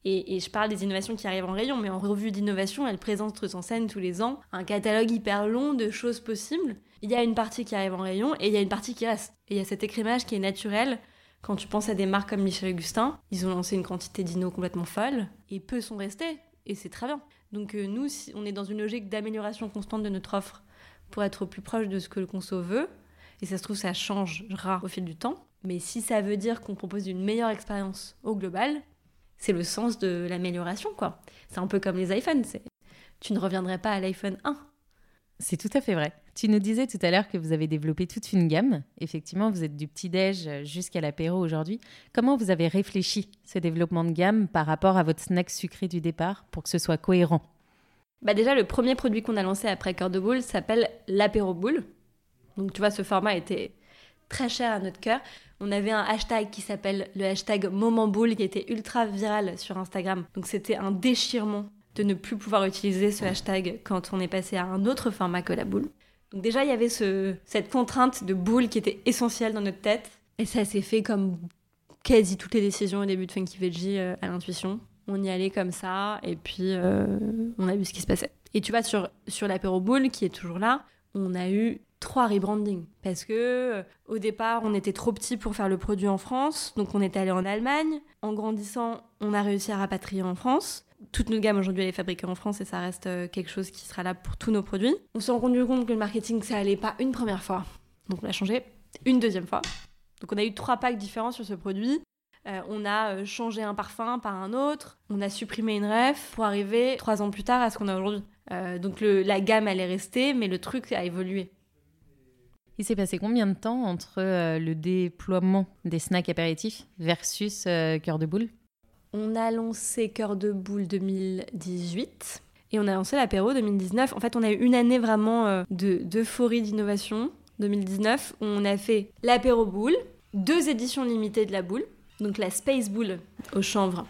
Speaker 1: Et, je parle des innovations qui arrivent en rayon, mais en revue d'innovation, elle présente en scène tous les ans un catalogue hyper long de choses possibles. Il y a une partie qui arrive en rayon et il y a une partie qui reste. Et il y a cet écrémage qui est naturel. Quand tu penses à des marques comme Michel Augustin, ils ont lancé une quantité d'inno complètement folle et peu sont restés. Et c'est très bien. Donc euh, nous, on est dans une logique d'amélioration constante de notre offre pour être plus proche de ce que le conso veut. Et ça se trouve, ça changera au fil du temps. Mais si ça veut dire qu'on propose une meilleure expérience au global, c'est le sens de l'amélioration, quoi. C'est un peu comme les iPhones. Tu ne reviendrais pas à l'iPhone 1.
Speaker 3: C'est tout à fait vrai. Tu nous disais tout à l'heure que vous avez développé toute une gamme. Effectivement, vous êtes du petit-déj jusqu'à l'apéro aujourd'hui. Comment vous avez réfléchi ce développement de gamme par rapport à votre snack sucré du départ pour que ce soit cohérent?
Speaker 1: Bah Déjà, le premier produit qu'on a lancé après Cœur de Boule s'appelle l'apéro boule. Donc tu vois, ce format était très cher à notre cœur on avait un hashtag qui s'appelle le hashtag Moment Boule qui était ultra viral sur Instagram. Donc c'était un déchirement de ne plus pouvoir utiliser ce hashtag quand on est passé à un autre format que la boule. Donc déjà il y avait ce, cette contrainte de boule qui était essentielle dans notre tête et ça s'est fait comme quasi toutes les décisions au début de Funky Veggie euh, à l'intuition. On y allait comme ça et puis euh, on a vu ce qui se passait. Et tu vois sur, sur l'apéro boule qui est toujours là, on a eu trois rebrandings. Parce que euh, au départ on était trop petit pour faire le produit en France donc on est allé en Allemagne. En grandissant on a réussi à rapatrier en France. Toute notre gamme aujourd'hui elle est fabriquée en France et ça reste euh, quelque chose qui sera là pour tous nos produits. On s'est rendu compte que le marketing ça allait pas une première fois. Donc on a changé une deuxième fois. Donc on a eu trois packs différents sur ce produit euh, on a changé un parfum par un autre, on a supprimé une ref pour arriver trois ans plus tard à ce qu'on a aujourd'hui. donc la gamme elle est restée, mais le truc a évolué.
Speaker 3: Il s'est passé combien de temps entre euh, le déploiement des snacks apéritifs versus euh, Cœur de Boule?
Speaker 1: On a lancé Cœur de Boule 2018 et on a lancé l'apéro 2019. En fait, on a eu une année vraiment euh, d'euphorie d'innovation. 2019, on a fait l'apéro boule, deux éditions limitées de la boule, donc la Space Boule au chanvre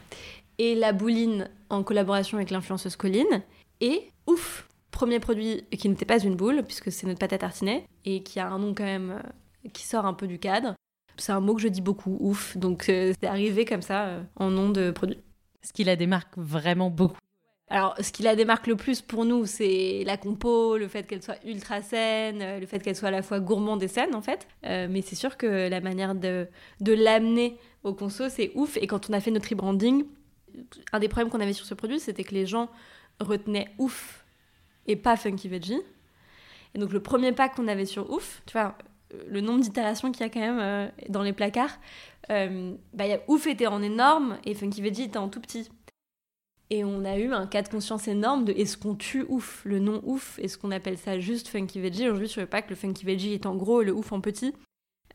Speaker 1: et la bouline en collaboration avec l'influenceuse Colline. Et ouf, Premier produit qui n'était pas une boule, puisque c'est notre pâte à tartiner, et qui a un nom quand même euh, qui sort un peu du cadre. C'est un mot que je dis beaucoup, ouf, donc euh, c'est arrivé comme ça euh, en nom de produit.
Speaker 3: Ce qui la démarque vraiment beaucoup.
Speaker 1: Alors, ce qui la démarque le plus pour nous, c'est la compo, le fait qu'elle soit ultra saine, le fait qu'elle soit à la fois gourmande et saine, en fait. mais c'est sûr que la manière de, de l'amener au conso, c'est ouf. Et quand on a fait notre rebranding, un des problèmes qu'on avait sur ce produit, c'était que les gens retenaient ouf et pas Funky Veggie. Et donc le premier pack qu'on avait sur Ouf, tu vois, le nombre d'itérations qu'il y a quand même dans les placards, bah, y a Ouf était en énorme et Funky Veggie était en tout petit. Et on a eu un cas de conscience énorme de est-ce qu'on tue ouf, le nom ouf, est-ce qu'on appelle ça juste funky veggie Aujourd'hui, je ne pas que le funky veggie est en gros et le ouf en petit.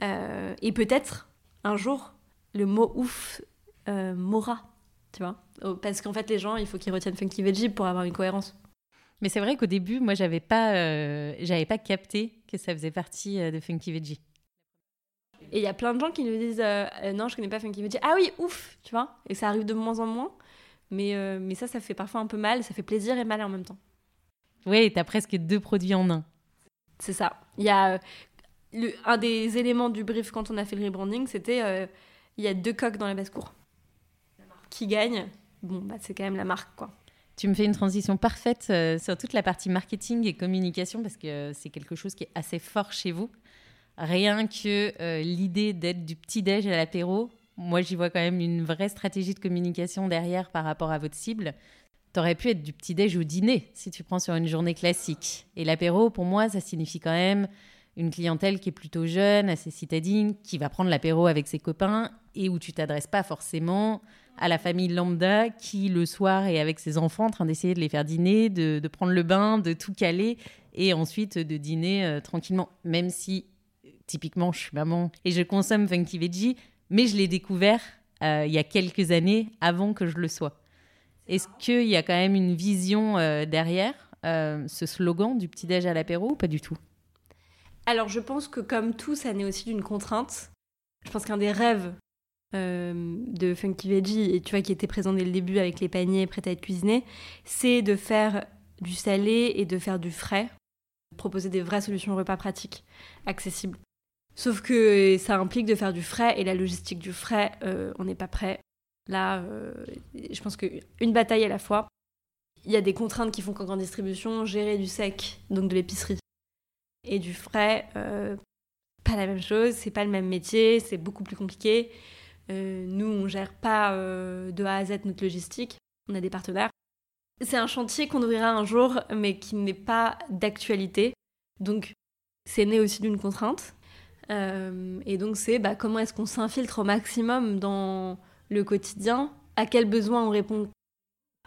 Speaker 1: Euh, et peut-être, un jour, le mot ouf euh, m'aura, tu vois oh, Parce qu'en fait, les gens, il faut qu'ils retiennent funky veggie pour avoir une cohérence.
Speaker 3: Mais c'est vrai qu'au début, moi, j'avais pas, euh, j'avais pas capté que ça faisait partie de funky veggie.
Speaker 1: Et il y a plein de gens qui nous disent non, je connais pas funky veggie. Ah oui, ouf, tu vois Et ça arrive de moins en moins. Mais, euh, mais ça, ça fait parfois un peu mal, ça fait plaisir et mal en même temps.
Speaker 3: Oui, t'as presque deux produits en un.
Speaker 1: C'est ça. Il y a euh, un des éléments du brief quand on a fait le rebranding, c'était euh, il y a deux coques dans la basse-cour. Qui gagne Bon, bah, c'est quand même la marque, quoi.
Speaker 3: Tu me fais une transition parfaite sur toute la partie marketing et communication parce que c'est quelque chose qui est assez fort chez vous. Rien que l'idée d'être du petit-déj à l'apéro, moi, j'y vois quand même une vraie stratégie de communication derrière par rapport à votre cible. T'aurais pu être du petit-déj au dîner si tu prends sur une journée classique. Et l'apéro, pour moi, ça signifie quand même une clientèle qui est plutôt jeune, assez citadine, qui va prendre l'apéro avec ses copains et où tu t'adresses pas forcément à la famille lambda qui, le soir, est avec ses enfants en train d'essayer de les faire dîner, de, prendre le bain, de tout caler et ensuite de dîner euh, tranquillement. Même si, typiquement, je suis maman et je consomme Funky Veggie, mais je l'ai découvert euh, il y a quelques années avant que je le sois. Est-ce qu'il y a quand même une vision euh, derrière ce slogan du petit-déj à l'apéro ou pas du tout?
Speaker 1: Alors je pense que comme tout, ça naît aussi d'une contrainte. Je pense qu'un des rêves de Funky Veggie, et tu vois qui était présent dès le début avec les paniers prêts à être cuisinés, c'est de faire du salé et de faire du frais, proposer des vraies solutions repas pratiques, accessibles. Sauf que ça implique de faire du frais et la logistique du frais, euh, on n'est pas prêt. Là, euh, je pense qu'une bataille à la fois. Il y a des contraintes qui font qu'en grande distribution, gérer du sec, donc de l'épicerie, et du frais, euh, pas la même chose, c'est pas le même métier, c'est beaucoup plus compliqué. nous, on gère pas de A à Z notre logistique, on a des partenaires. C'est un chantier qu'on ouvrira un jour, mais qui n'est pas d'actualité. Donc, c'est né aussi d'une contrainte. Euh, et donc c'est bah, comment est-ce qu'on s'infiltre au maximum dans le quotidien, à quels besoins on répond?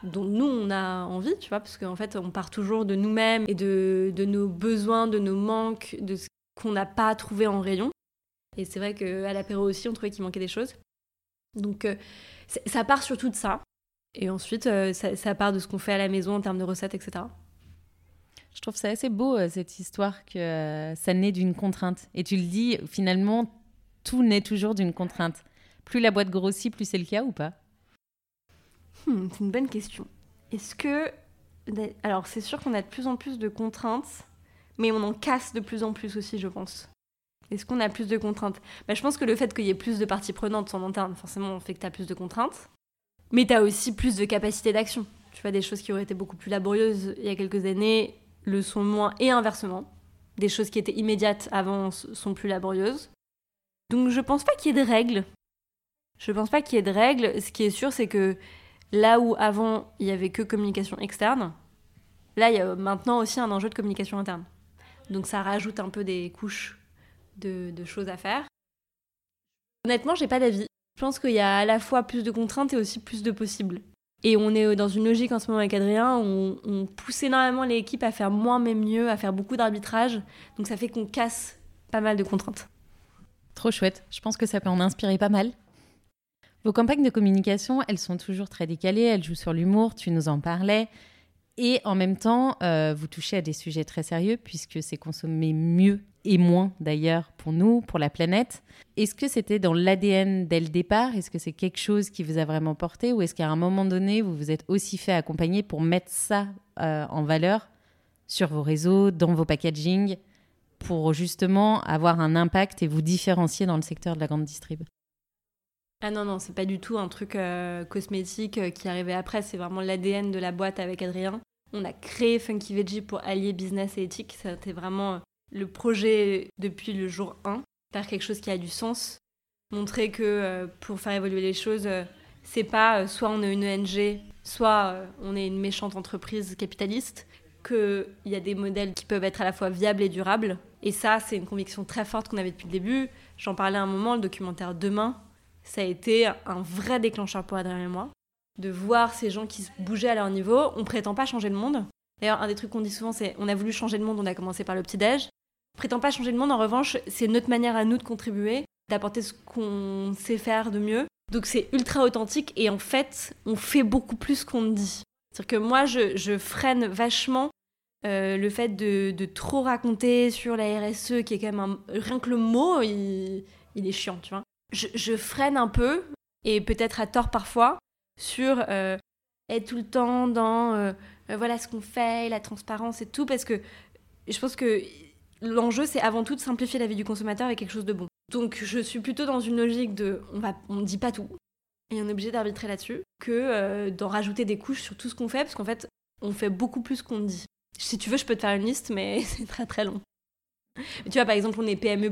Speaker 1: Dont nous on a envie, tu vois, parce qu'en fait on part toujours de nous-mêmes et de, de, nos besoins, de nos manques, de ce qu'on n'a pas trouvé en rayon. Et c'est vrai qu'à l'apéro aussi on trouvait qu'il manquait des choses. Donc euh, ça part surtout de ça. Et ensuite euh, ça, ça part de ce qu'on fait à la maison en termes de recettes, etc.
Speaker 3: Je trouve ça assez beau, euh, cette histoire, que ça naît d'une contrainte. Et tu le dis, finalement, tout naît toujours d'une contrainte. Plus la boîte grossit, plus c'est le cas ou pas?
Speaker 1: Hmm, C'est une bonne question. Est-ce que... Alors, c'est sûr qu'on a de plus en plus de contraintes, mais on en casse de plus en plus aussi, je pense. Est-ce qu'on a plus de contraintes? Bah, Je pense que le fait qu'il y ait plus de parties prenantes en interne, forcément, fait que tu as plus de contraintes. Mais tu as aussi plus de capacité d'action. Tu vois, des choses qui auraient été beaucoup plus laborieuses il y a quelques années, le sont moins et inversement. Des choses qui étaient immédiates avant sont plus laborieuses. Donc je pense pas qu'il y ait de règles. Je pense pas qu'il y ait de règles. Ce qui est sûr, c'est que là où avant il y avait que communication externe, là il y a maintenant aussi un enjeu de communication interne. Donc ça rajoute un peu des couches de, choses à faire. Honnêtement, j'ai pas d'avis. Je pense qu'il y a à la fois plus de contraintes et aussi plus de possibles. Et on est dans une logique en ce moment avec Adrien, où on, pousse énormément l'équipe à faire moins mais mieux, à faire beaucoup d'arbitrage. Donc ça fait qu'on casse pas mal de contraintes.
Speaker 3: Trop chouette. Je pense que ça peut en inspirer pas mal. Vos campagnes de communication, elles sont toujours très décalées, elles jouent sur l'humour, tu nous en parlais. Et en même temps, euh, vous touchez à des sujets très sérieux puisque c'est consommer mieux et moins d'ailleurs pour nous, pour la planète. Est-ce que c'était dans l'ADN dès le départ? Est-ce que c'est quelque chose qui vous a vraiment porté? Ou est-ce qu'à un moment donné, vous vous êtes aussi fait accompagner pour mettre ça euh, en valeur sur vos réseaux, dans vos packaging, pour justement avoir un impact et vous différencier dans le secteur de la grande distrib?
Speaker 1: Ah non, non, c'est pas du tout un truc euh, cosmétique euh, qui arrivait après, c'est vraiment l'ADN de la boîte avec Adrien. On a créé Funky Veggie pour allier business et éthique, c'était vraiment euh, le projet depuis le jour 1, faire quelque chose qui a du sens, montrer que pour faire évoluer les choses, c'est pas soit on est une ONG, soit on est une méchante entreprise capitaliste, qu'il y a des modèles qui peuvent être à la fois viables et durables, Et ça, c'est une conviction très forte qu'on avait depuis le début. J'en parlais un moment, le documentaire Demain, ça a été un vrai déclencheur pour Adrien et moi. De voir ces gens qui bougeaient à leur niveau. On prétend pas changer le monde. D'ailleurs, un des trucs qu'on dit souvent, c'est on a voulu changer le monde, on a commencé par le petit-déj. Prétend pas changer le monde, en revanche, c'est notre manière à nous de contribuer, d'apporter ce qu'on sait faire de mieux. Donc c'est ultra authentique et en fait, on fait beaucoup plus qu'on dit. C'est-à-dire que moi, je, freine vachement euh, le fait de, trop raconter sur la RSE, qui est quand même un... Rien que le mot, il, est chiant, tu vois. Je, freine un peu, et peut-être à tort parfois, sur euh, être tout le temps dans euh, voilà ce qu'on fait, la transparence et tout, parce que je pense que l'enjeu, c'est avant tout de simplifier la vie du consommateur avec quelque chose de bon. Donc je suis plutôt dans une logique de on ne dit pas tout et on est obligé d'arbitrer là-dessus que euh, d'en rajouter des couches sur tout ce qu'on fait parce qu'en fait on fait beaucoup plus qu'on dit. Si tu veux je peux te faire une liste mais c'est très très long. tu vois par exemple on est PME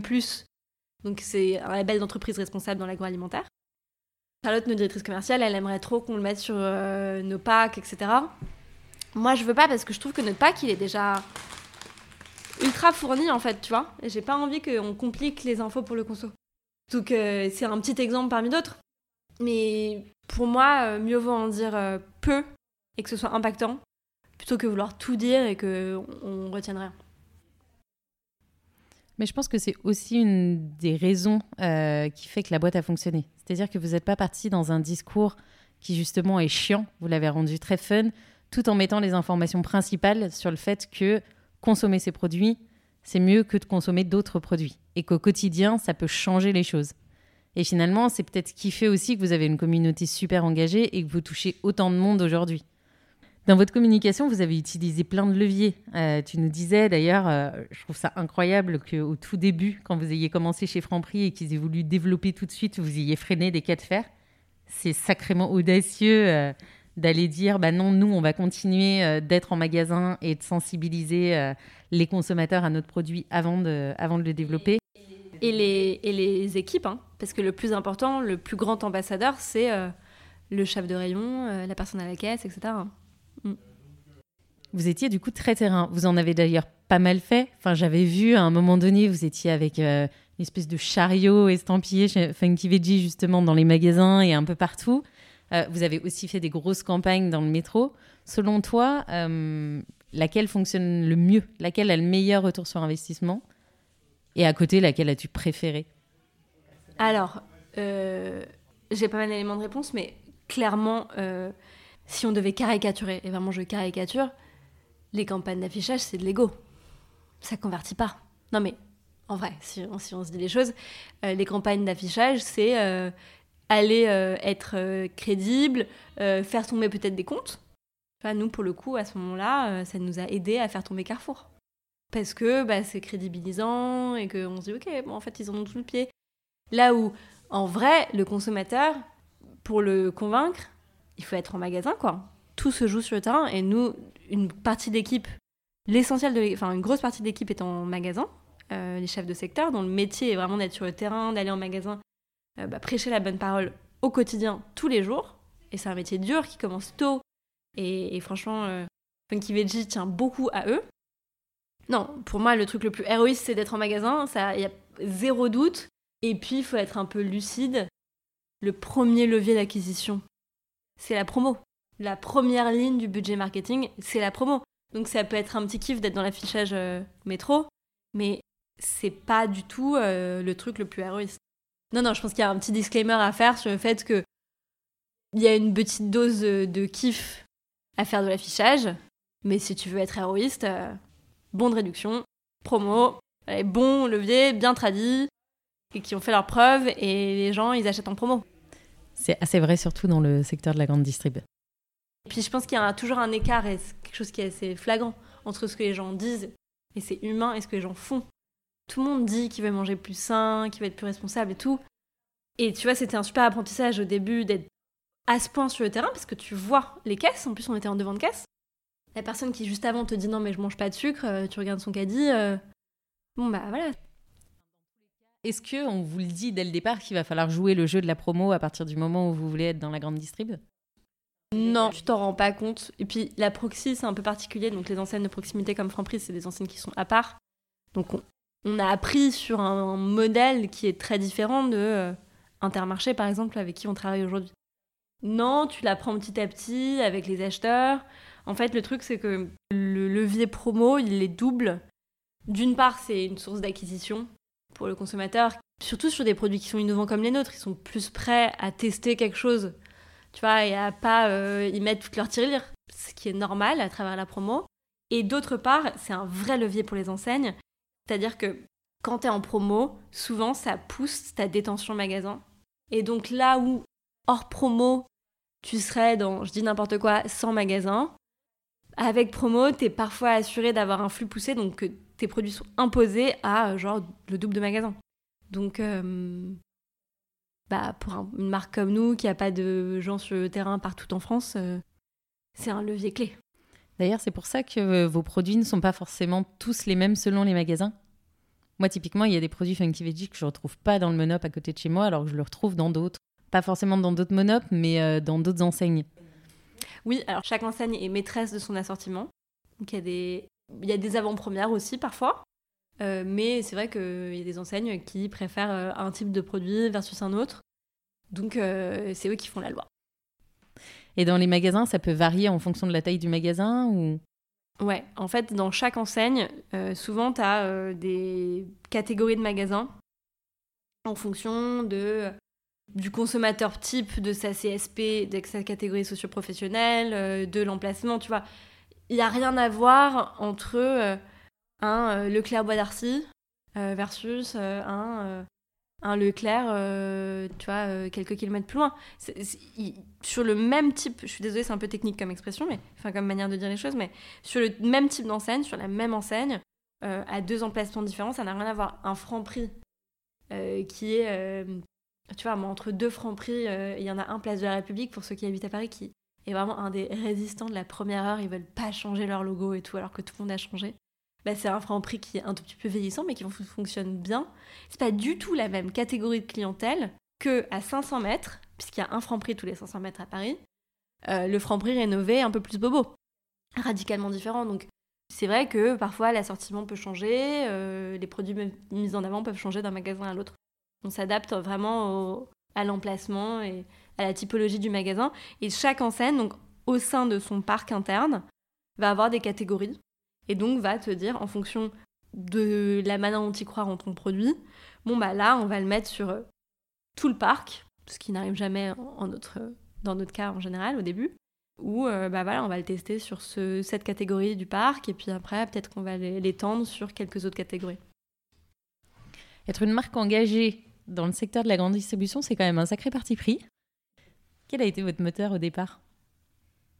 Speaker 1: donc c'est un label d'entreprise responsable dans l'agroalimentaire. Charlotte, notre directrice commerciale, elle aimerait trop qu'on le mette sur euh, nos packs, etc. Moi, je veux pas parce que je trouve que notre pack, il est déjà ultra fourni en fait, tu vois. Et j'ai pas envie qu'on complique les infos pour le conso. Donc euh, c'est un petit exemple parmi d'autres. Mais pour moi, euh, mieux vaut en dire euh, peu et que ce soit impactant plutôt que vouloir tout dire et qu'on on retienne rien.
Speaker 3: Mais je pense que c'est aussi une des raisons qui fait que la boîte a fonctionné. C'est-à-dire que vous n'êtes pas parti dans un discours qui justement est chiant, vous l'avez rendu très fun, tout en mettant les informations principales sur le fait que consommer ces produits, c'est mieux que de consommer d'autres produits. Et qu'au quotidien, ça peut changer les choses. Et finalement, c'est peut-être ce qui fait aussi que vous avez une communauté super engagée et que vous touchez autant de monde aujourd'hui. Dans votre communication, vous avez utilisé plein de leviers. Euh, tu nous disais d'ailleurs, euh, je trouve ça incroyable qu'au tout début, quand vous ayez commencé chez Franprix et qu'ils aient voulu développer tout de suite, vous ayez freiné des cas de fer. C'est sacrément audacieux euh, d'aller dire bah non, nous, on va continuer d'être en magasin et de sensibiliser les consommateurs à notre produit avant de, le développer.
Speaker 1: Et les, équipes, hein, parce que le plus important, le plus grand ambassadeur, c'est le chef de rayon, la personne à la caisse, etc.
Speaker 3: Vous étiez du coup très terrain. Vous en avez d'ailleurs pas mal fait. Enfin, j'avais vu à un moment donné, vous étiez avec une espèce de chariot estampillé chez Funky Veggie justement dans les magasins et un peu partout. Euh, vous avez aussi fait des grosses campagnes dans le métro. Selon toi, euh, laquelle fonctionne le mieux? Laquelle a le meilleur retour sur investissement? Et à côté, laquelle as-tu préféré?
Speaker 1: Alors, euh, j'ai pas mal d'éléments de réponse, mais clairement, si on devait caricaturer, et vraiment je caricature, les campagnes d'affichage, c'est de l'ego. Ça convertit pas. Non mais, en vrai, si, on se dit les choses, les campagnes d'affichage, c'est aller euh, être euh, crédible, euh, faire tomber peut-être des comptes. Nous, pour le coup, à ce moment-là, ça nous a aidé à faire tomber Carrefour. Parce que bah, c'est crédibilisant et qu'on se dit, ok, en fait, ils en ont tout le pied. Là où, en vrai, le consommateur, pour le convaincre, il faut être en magasin, quoi. Tout se joue sur le terrain et nous, une partie d'équipe, l'essentiel enfin, une grosse partie d'équipe est en magasin, les chefs de secteur, dont le métier est vraiment d'être sur le terrain, d'aller en magasin euh, bah, prêcher la bonne parole au quotidien, tous les jours. Et c'est un métier dur qui commence tôt. Et, franchement, euh, Funky Veggie tient beaucoup à eux. Non, pour moi, le truc le plus héroïste, c'est d'être en magasin. Il y a zéro doute. Et puis, il faut être un peu lucide. Le premier levier d'acquisition, c'est la promo. La première ligne du budget marketing, c'est la promo. Donc ça peut être un petit kiff d'être dans l'affichage euh, métro, mais c'est pas du tout le truc le plus héroïste. Non, non, je pense qu'il y a un petit disclaimer à faire sur le fait que il y a une petite dose de, kiff à faire de l'affichage, mais si tu veux être héroïste, euh, bon de réduction, promo, bon levier, bien tradit, et qui ont fait leurs preuves, et les gens, ils achètent en promo.
Speaker 3: C'est assez vrai, surtout dans le secteur de la grande distrib.
Speaker 1: Et puis je pense qu'il y a toujours un écart, et quelque chose qui est assez flagrant, entre ce que les gens disent, et c'est humain, et ce que les gens font tout le monde dit qu'il veut manger plus sain, qu'il veut être plus responsable et tout. Et tu vois, c'était un super apprentissage au début d'être à ce point sur le terrain parce que tu vois les caisses. En plus, on était en devant de caisse. La personne qui juste avant te dit non, mais je mange pas de sucre, euh, tu regardes son caddie. Euh, bon, bah voilà.
Speaker 3: Est-ce que on vous le dit dès le départ qu'il va falloir jouer le jeu de la promo à partir du moment où vous voulez être dans la grande distrib?
Speaker 1: Non, tu t'en rends pas compte. Et puis la proxy, c'est un peu particulier. Donc les enseignes de proximité comme Franprix, c'est des enseignes qui sont à part. Donc on a appris sur un modèle qui est très différent de euh, Intermarché, par exemple, avec qui on travaille aujourd'hui. Non, tu l'apprends petit à petit avec les acheteurs. En fait, le truc, c'est que le levier promo, il est double. D'une part, c'est une source d'acquisition pour le consommateur, surtout sur des produits qui sont innovants comme les nôtres. Ils sont plus prêts à tester quelque chose, tu vois, et à pas euh, y mettre toute leur tirelire, ce qui est normal à travers la promo. Et d'autre part, c'est un vrai levier pour les enseignes. C'est-à-dire que quand tu es en promo, souvent ça pousse ta détention magasin. Et donc là où, hors promo, tu serais dans, je dis n'importe quoi, 100 magasins, avec promo, tu es parfois assuré d'avoir un flux poussé, donc que tes produits sont imposés à genre le double de magasins. Donc, euh, bah, pour une marque comme nous, qui n'a pas de gens sur le terrain partout en France, euh, c'est un levier clé.
Speaker 3: D'ailleurs, c'est pour ça que euh, vos produits ne sont pas forcément tous les mêmes selon les magasins. Moi, typiquement, il y a des produits Funky Veggie que je ne retrouve pas dans le Monop à côté de chez moi, alors que je le retrouve dans d'autres. Pas forcément dans d'autres Monop, mais euh, dans d'autres enseignes.
Speaker 1: Oui, alors chaque enseigne est maîtresse de son assortiment. Donc il y a des, il y a des avant-premières aussi parfois. Euh, mais c'est vrai qu'il y a des enseignes qui préfèrent un type de produit versus un autre. Donc c'est eux qui font la loi.
Speaker 3: Et dans les magasins, ça peut varier en fonction de la taille du magasin ou?
Speaker 1: Ouais, en fait, dans chaque enseigne, euh, souvent, tu as euh, des catégories de magasins en fonction de, du consommateur type, de sa CSP, de sa catégorie socio-professionnelle, euh, de l'emplacement, tu vois. Il n'y a rien à voir entre un Leclerc Bois d'Arcy versus un un Leclerc, euh, tu vois, euh, quelques kilomètres plus loin. sur le même type, je suis désolée, c'est un peu technique comme expression, mais enfin comme manière de dire les choses, mais sur le même type d'enseigne, sur la même enseigne, euh, à deux emplacements différents, ça n'a rien à voir. Un franc prix qui est, tu vois, entre deux francs prix, il y en a un place de la République pour ceux qui habitent à Paris qui est vraiment un des résistants de la première heure. Ils veulent pas changer leur logo et tout, alors que tout le monde a changé. Bah, c'est un franc prix qui est un tout petit peu vieillissant, mais qui fonctionne bien. C'est pas du tout la même catégorie de clientèle que à 500 mètres, puisqu'il y a un franc prix tous les 500 mètres à Paris. Euh, le franc prix rénové un peu plus bobo, radicalement différent. Donc c'est vrai que parfois l'assortiment peut changer, euh, les produits mis en avant peuvent changer d'un magasin à l'autre. On s'adapte vraiment à l'emplacement et à la typologie du magasin. Et chaque enseigne, au sein de son parc interne, va avoir des catégories et donc va te dire en fonction de la manière dont tu crois en ton produit, bon bah là on va le mettre sur euh, tout le parc, ce qui n'arrive jamais dans notre cas en général au début, ou euh, bah voilà on va le tester sur ce, cette catégorie du parc et puis après peut-être qu'on va l'étendre sur quelques autres catégories.
Speaker 3: Être une marque engagée dans le secteur de la grande distribution, c'est quand même un sacré parti pris. Quel a été votre moteur au départ?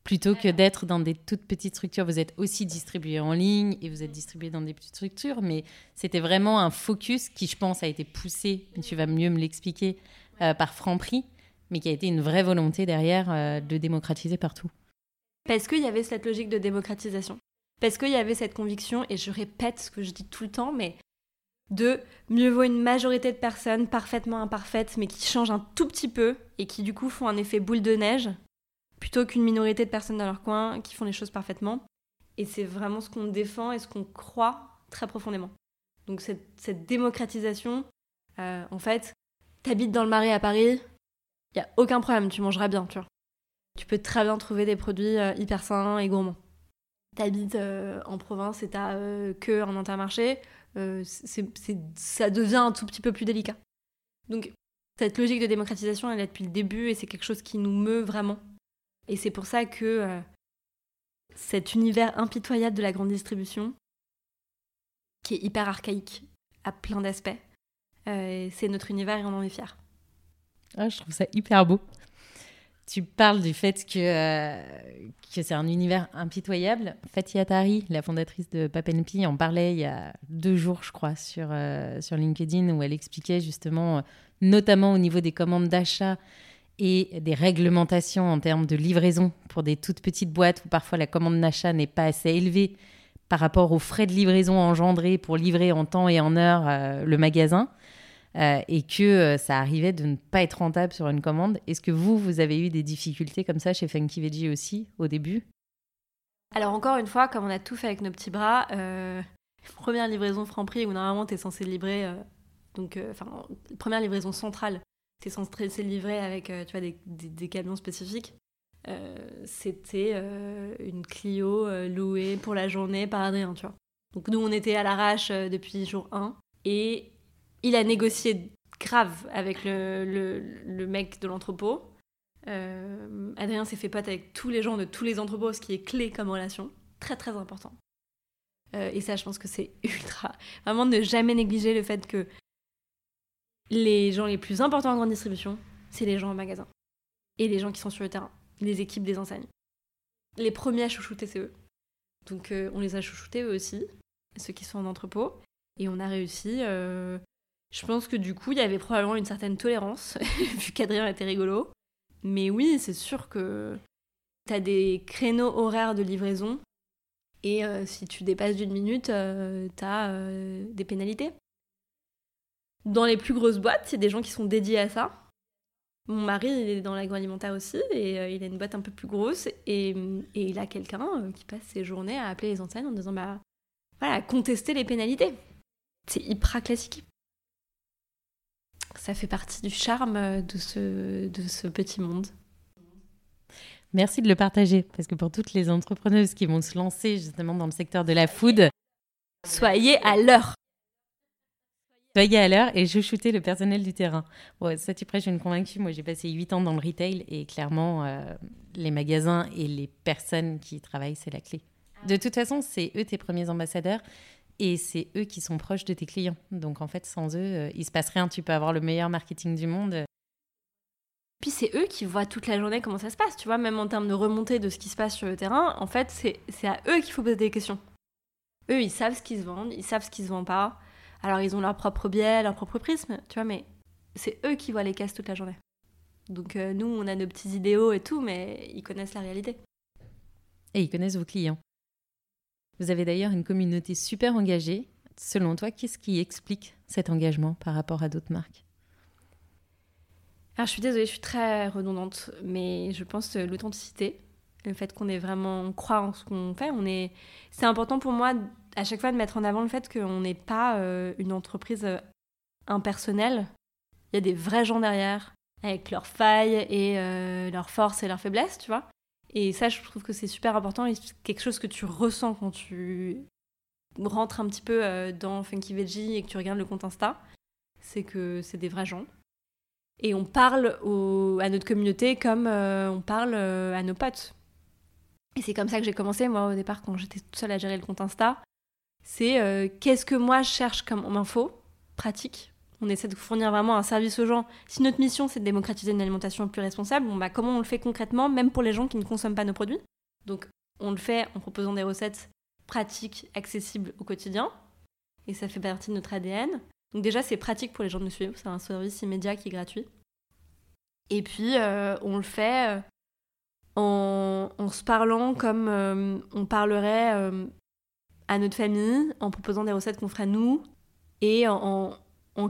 Speaker 3: Plutôt que d'être dans des toutes petites structures, vous êtes aussi distribué en ligne et vous êtes distribué dans des petites structures, mais c'était vraiment un focus qui, je pense, a été poussé, mais tu vas mieux me l'expliquer, euh, par Franprix, mais qui a été une vraie volonté derrière euh, de démocratiser partout.
Speaker 1: Parce qu'il y avait cette logique de démocratisation. Parce qu'il y avait cette conviction, et je répète ce que je dis tout le temps, mais de mieux vaut une majorité de personnes parfaitement imparfaites, mais qui changent un tout petit peu et qui du coup font un effet boule de neige, plutôt qu'une minorité de personnes dans leur coin qui font les choses parfaitement. Et c'est vraiment ce qu'on défend et ce qu'on croit très profondément. Donc cette, démocratisation, euh, en fait, t'habites dans le Marais à Paris, il y a aucun problème, tu mangeras bien, tu vois. Tu peux très bien trouver des produits euh, hyper sains et gourmands. T'habites euh, en province et t'as que un intermarché, ça devient un tout petit peu plus délicat. Donc cette logique de démocratisation, elle est depuis le début et c'est quelque chose qui nous meut vraiment et c'est pour ça que euh, cet univers impitoyable de la grande distribution, qui est hyper archaïque à plein d'aspects, euh, c'est notre univers et on en est fiers.
Speaker 3: Ah, je trouve ça hyper beau. Tu parles du fait que, euh, que c'est un univers impitoyable. Fatih Atari, la fondatrice de Papenpi, en parlait il y a deux jours, je crois, sur, sur LinkedIn, où elle expliquait justement, notamment au niveau des commandes d'achat, et des réglementations en termes de livraison pour des toutes petites boîtes où parfois la commande d'achat n'est pas assez élevée par rapport aux frais de livraison engendrés pour livrer en temps et en heure euh, le magasin euh, et que euh, ça arrivait de ne pas être rentable sur une commande. Est-ce que vous, vous avez eu des difficultés comme ça chez Funky Veggie aussi au début?
Speaker 1: Alors encore une fois, comme on a tout fait avec nos petits bras, Première livraison Franprix où normalement tu es censé livrer, donc, enfin, première livraison centrale, tu es censé livrer avec euh, tu vois, des, des, camions spécifiques. C'était une Clio louée pour la journée par Adrien, tu vois. Donc nous, on était à l'arrache depuis jour 1 et il a négocié grave avec le, le, le mec de l'entrepôt. Adrien s'est fait pote avec tous les gens de tous les entrepôts, ce qui est clé comme relation. Très très important. Euh, et ça, je pense que c'est ultra. Vraiment, ne jamais négliger le fait que les gens les plus importants en grande distribution, c'est les gens en magasin. Et les gens qui sont sur le terrain, les équipes des enseignes. Les premiers à chouchouter, c'est eux. Donc, euh, on les a chouchoutés eux aussi, ceux qui sont en entrepôt. Et on a réussi. Euh, je pense que du coup, il y avait probablement une certaine tolérance, vu qu'Adrien était rigolo. Mais oui, c'est sûr que tu as des créneaux horaires de livraison et euh, si tu dépasses d'une minute, tu as euh, des pénalités. Dans les plus grosses boîtes, a des gens qui sont dédiés à ça. Mon mari, il est dans l'agroalimentaire aussi, et il a une boîte un peu plus grosse, et, et il a quelqu'un qui passe ses journées à appeler les enseignes en disant bah voilà, contester les pénalités. C'est hyper classique. Ça fait partie du charme de ce, de ce petit monde.
Speaker 3: Merci de le partager, parce que pour toutes les entrepreneuses qui vont se lancer justement dans le secteur de la food,
Speaker 1: soyez à l'heure.
Speaker 3: Soyez à l'heure et chouchoutez le personnel du terrain. Ouais, ça, tu prêches une convaincue. Moi, j'ai passé 8 ans dans le retail et clairement, euh, les magasins et les personnes qui travaillent, c'est la clé. De toute façon, c'est eux tes premiers ambassadeurs et c'est eux qui sont proches de tes clients. Donc, en fait, sans eux, euh, il se passe rien. Tu peux avoir le meilleur marketing du monde.
Speaker 1: Puis c'est eux qui voient toute la journée comment ça se passe, tu vois, même en termes de remontée de ce qui se passe sur le terrain, en fait, c'est à eux qu'il faut poser des questions. Eux, ils savent ce qu'ils se vendent, ils savent ce qui se vend pas. Alors, ils ont leur propre biais, leur propre prisme, tu vois, mais c'est eux qui voient les caisses toute la journée. Donc, euh, nous, on a nos petits idéaux et tout, mais ils connaissent la réalité.
Speaker 3: Et ils connaissent vos clients. Vous avez d'ailleurs une communauté super engagée. Selon toi, qu'est-ce qui explique cet engagement par rapport à d'autres marques?
Speaker 1: Alors, je suis désolée, je suis très redondante, mais je pense l'authenticité, le fait qu'on est vraiment, on croit en ce qu'on fait, on est, c'est important pour moi à chaque fois de mettre en avant le fait qu'on n'est pas euh, une entreprise euh, impersonnelle. Il y a des vrais gens derrière, avec leurs failles et euh, leurs forces et leurs faiblesses, tu vois. Et ça, je trouve que c'est super important et c'est quelque chose que tu ressens quand tu rentres un petit peu dans Funky Veggie et que tu regardes le compte Insta. C'est que c'est des vrais gens et on parle à notre communauté comme on parle à nos potes. Et c'est comme ça que j'ai commencé, moi, au départ, quand j'étais toute seule à gérer le compte Insta. C'est euh, qu'est-ce que moi je cherche comme info pratique. On essaie de fournir vraiment un service aux gens. Si notre mission, c'est de démocratiser une alimentation plus responsable, bah, comment on le fait concrètement, même pour les gens qui ne consomment pas nos produits? Donc, on le fait en proposant des recettes pratiques, accessibles au quotidien. Et ça fait partie de notre ADN. Donc déjà, c'est pratique pour les gens de nous suivre, c'est un service immédiat qui est gratuit. Et puis, euh, on le fait euh, en, se parlant comme on parlerait à notre famille, en proposant des recettes qu'on ferait nous, et en,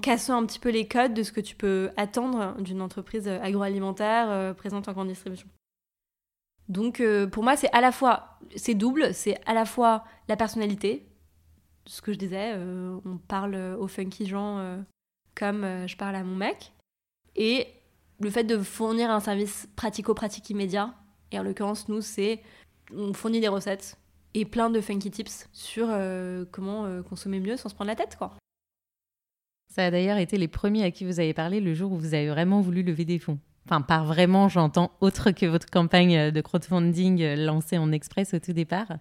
Speaker 1: cassant un petit peu les codes de ce que tu peux attendre d'une entreprise agroalimentaire présente en grande distribution. Donc pour moi, c'est à la fois, c'est double, c'est à la fois la personnalité, ce que je disais, euh, on parle aux funky gens euh, comme euh, je parle à mon mec. Et le fait de fournir un service pratico-pratique immédiat, et en l'occurrence, nous, c'est on fournit des recettes et plein de funky tips sur comment consommer mieux sans se prendre la tête, quoi.
Speaker 3: Ça a d'ailleurs été les premiers à qui vous avez parlé le jour où vous avez vraiment voulu lever des fonds. Enfin, par vraiment, j'entends autre que votre campagne de crowdfunding lancée en express au tout départ.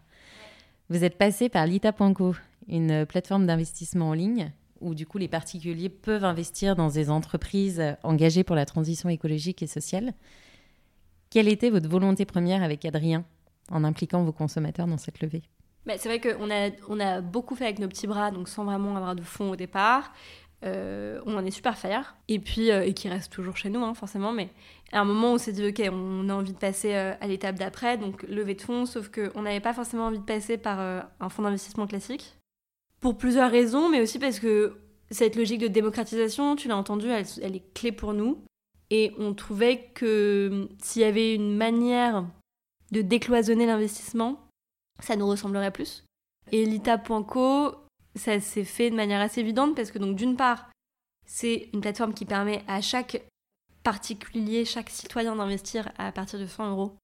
Speaker 3: Vous êtes passé par lita.co, une plateforme d'investissement en ligne où du coup les particuliers peuvent investir dans des entreprises engagées pour la transition écologique et sociale. Quelle était votre volonté première avec Adrien? En impliquant vos consommateurs dans cette levée
Speaker 1: bah, C'est vrai qu'on a, on a beaucoup fait avec nos petits bras, donc sans vraiment avoir de fonds au départ. Euh, on en est super fiers. Et puis, euh, et qui reste toujours chez nous, hein, forcément. Mais à un moment, on s'est dit, OK, on a envie de passer euh, à l'étape d'après, donc levée de fonds, sauf qu'on n'avait pas forcément envie de passer par un fonds d'investissement classique. Pour plusieurs raisons, mais aussi parce que cette logique de démocratisation, tu l'as entendu, elle, elle, est clé pour nous. Et on trouvait que s'il y avait une manière de décloisonner l'investissement, ça nous ressemblerait plus. Et l'ITA.co ça s'est fait de manière assez évidente parce que donc d'une part, c'est une plateforme qui permet à chaque particulier, chaque citoyen d'investir à partir de 100 euros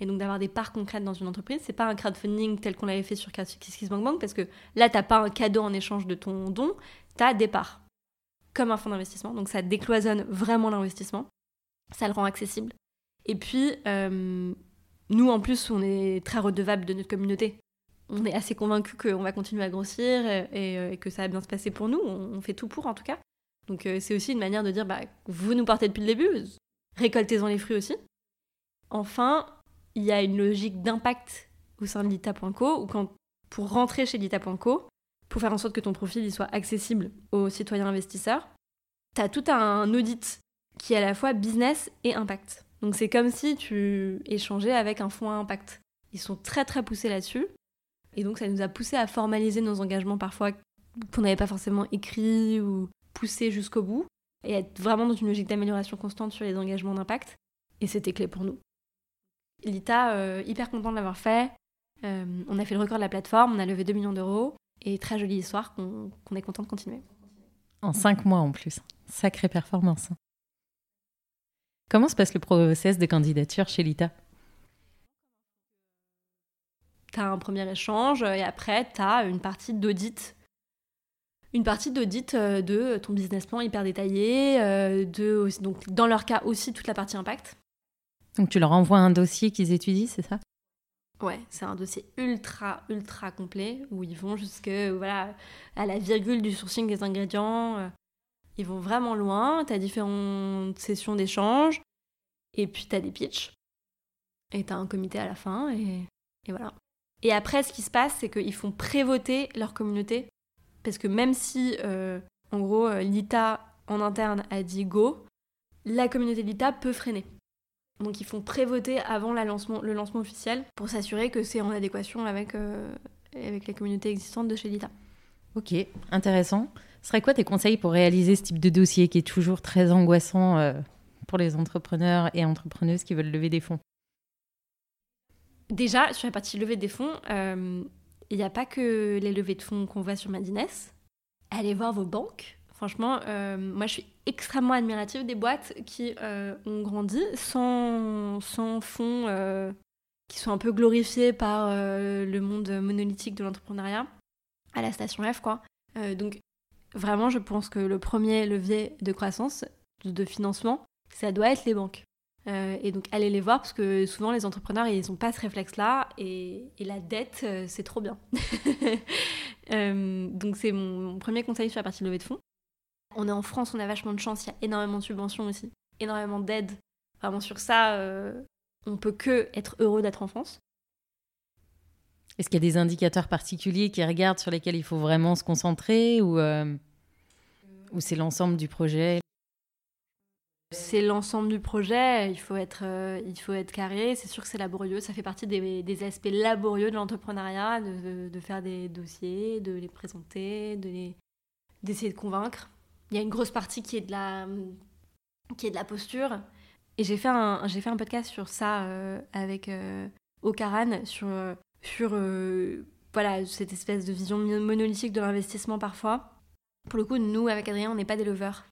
Speaker 1: et donc d'avoir des parts concrètes dans une entreprise. C'est pas un crowdfunding tel qu'on l'avait fait sur KissKissBankBank parce que là, t'as pas un cadeau en échange de ton don, t'as des parts comme un fonds d'investissement. Donc ça décloisonne vraiment l'investissement, ça le rend accessible. Et puis, euh, nous en plus, on est très redevables de notre communauté. On est assez convaincus qu'on va continuer à grossir euh, et, que ça va bien se passer pour nous. On, fait tout pour en tout cas. Donc euh, c'est aussi une manière de dire, bah, vous nous portez depuis le début, récoltez-en les fruits aussi. Enfin, il y a une logique d'impact au sein de l'ITA.co, ou quand, pour rentrer chez l'ITA.co, pour faire en sorte que ton profil il soit accessible aux citoyens investisseurs, tu as tout un audit qui est à la fois business et impact. Donc c'est comme si tu échangeais avec un fonds à impact. Ils sont très très poussés là-dessus. Et donc ça nous a poussé à formaliser nos engagements parfois qu'on n'avait pas forcément écrits ou poussés jusqu'au bout. Et être vraiment dans une logique d'amélioration constante sur les engagements d'impact. Et c'était clé pour nous. L'ITA, euh, hyper content de l'avoir fait. Euh, on a fait le record de la plateforme, on a levé 2 millions d'euros. Et très jolie histoire qu'on est content de continuer.
Speaker 3: En 5 mois en plus. Sacrée performance. Comment se passe le process de candidature chez l'ITA?
Speaker 1: Tu as un premier échange et après, tu as une partie d'audit. Une partie d'audit euh, de ton business plan hyper détaillé, de, donc dans leur cas aussi toute la partie impact.
Speaker 3: Donc tu leur envoies un dossier qu'ils étudient, c'est ça?
Speaker 1: Ouais, c'est un dossier ultra, ultra complet où ils vont jusque voilà, à la virgule du sourcing des ingrédients. Ils vont vraiment loin. Tu as différentes sessions d'échange. Et puis tu as des pitchs. Et tu as un comité à la fin. Et, voilà. Et après, ce qui se passe, c'est qu'ils font prévoter leur communauté. Parce que même si, euh, en gros, euh, l'ITA en interne a dit go, la communauté de l'ITA peut freiner. Donc ils font prévoter avant le lancement officiel pour s'assurer que c'est en adéquation avec, euh, avec les communautés existantes de chez Lita.
Speaker 3: Ok, intéressant. Ce serait quoi tes conseils pour réaliser ce type de dossier qui est toujours très angoissant euh, pour les entrepreneurs et entrepreneuses qui veulent lever des fonds?
Speaker 1: Déjà, sur la partie levée des fonds, euh, il n'y a pas que les levées de fonds qu'on voit sur Madines. Allez voir vos banques. Franchement, moi je suis extrêmement admirative des boîtes qui euh, ont grandi sans, sans fonds euh, qui sont un peu glorifiés par euh, le monde monolithique de l'entrepreneuriat à la station F quoi. donc vraiment je pense que le premier levier de croissance, de financement, ça doit être les banques. et donc allez les voir parce que souvent les entrepreneurs ils n'ont pas ce réflexe là et, et la dette c'est trop bien. donc c'est mon, premier conseil sur la partie levée de fonds. On est en France, on a vachement de chance, il y a énormément de subventions aussi, énormément d'aides. Vraiment sur ça, euh, on peut que être heureux d'être en France.
Speaker 3: Est-ce qu'il y a des indicateurs particuliers qui regardent sur lesquels il faut vraiment se concentrer euh, ou c'est l'ensemble du projet?
Speaker 1: C'est l'ensemble du projet, il faut être, euh, il faut être carré, c'est sûr que c'est laborieux, ça fait partie des, aspects laborieux de l'entrepreneuriat, de, faire des dossiers, de les présenter, d'essayer de convaincre. Il y a une grosse partie qui est de la, qui est de la posture. Et j'ai fait, un, fait un podcast sur ça euh, avec euh, Okaran, sur, sur euh, voilà, cette espèce de vision monolithique de l'investissement parfois. Pour le coup, nous, avec Adrien, on n'est pas des leveurs.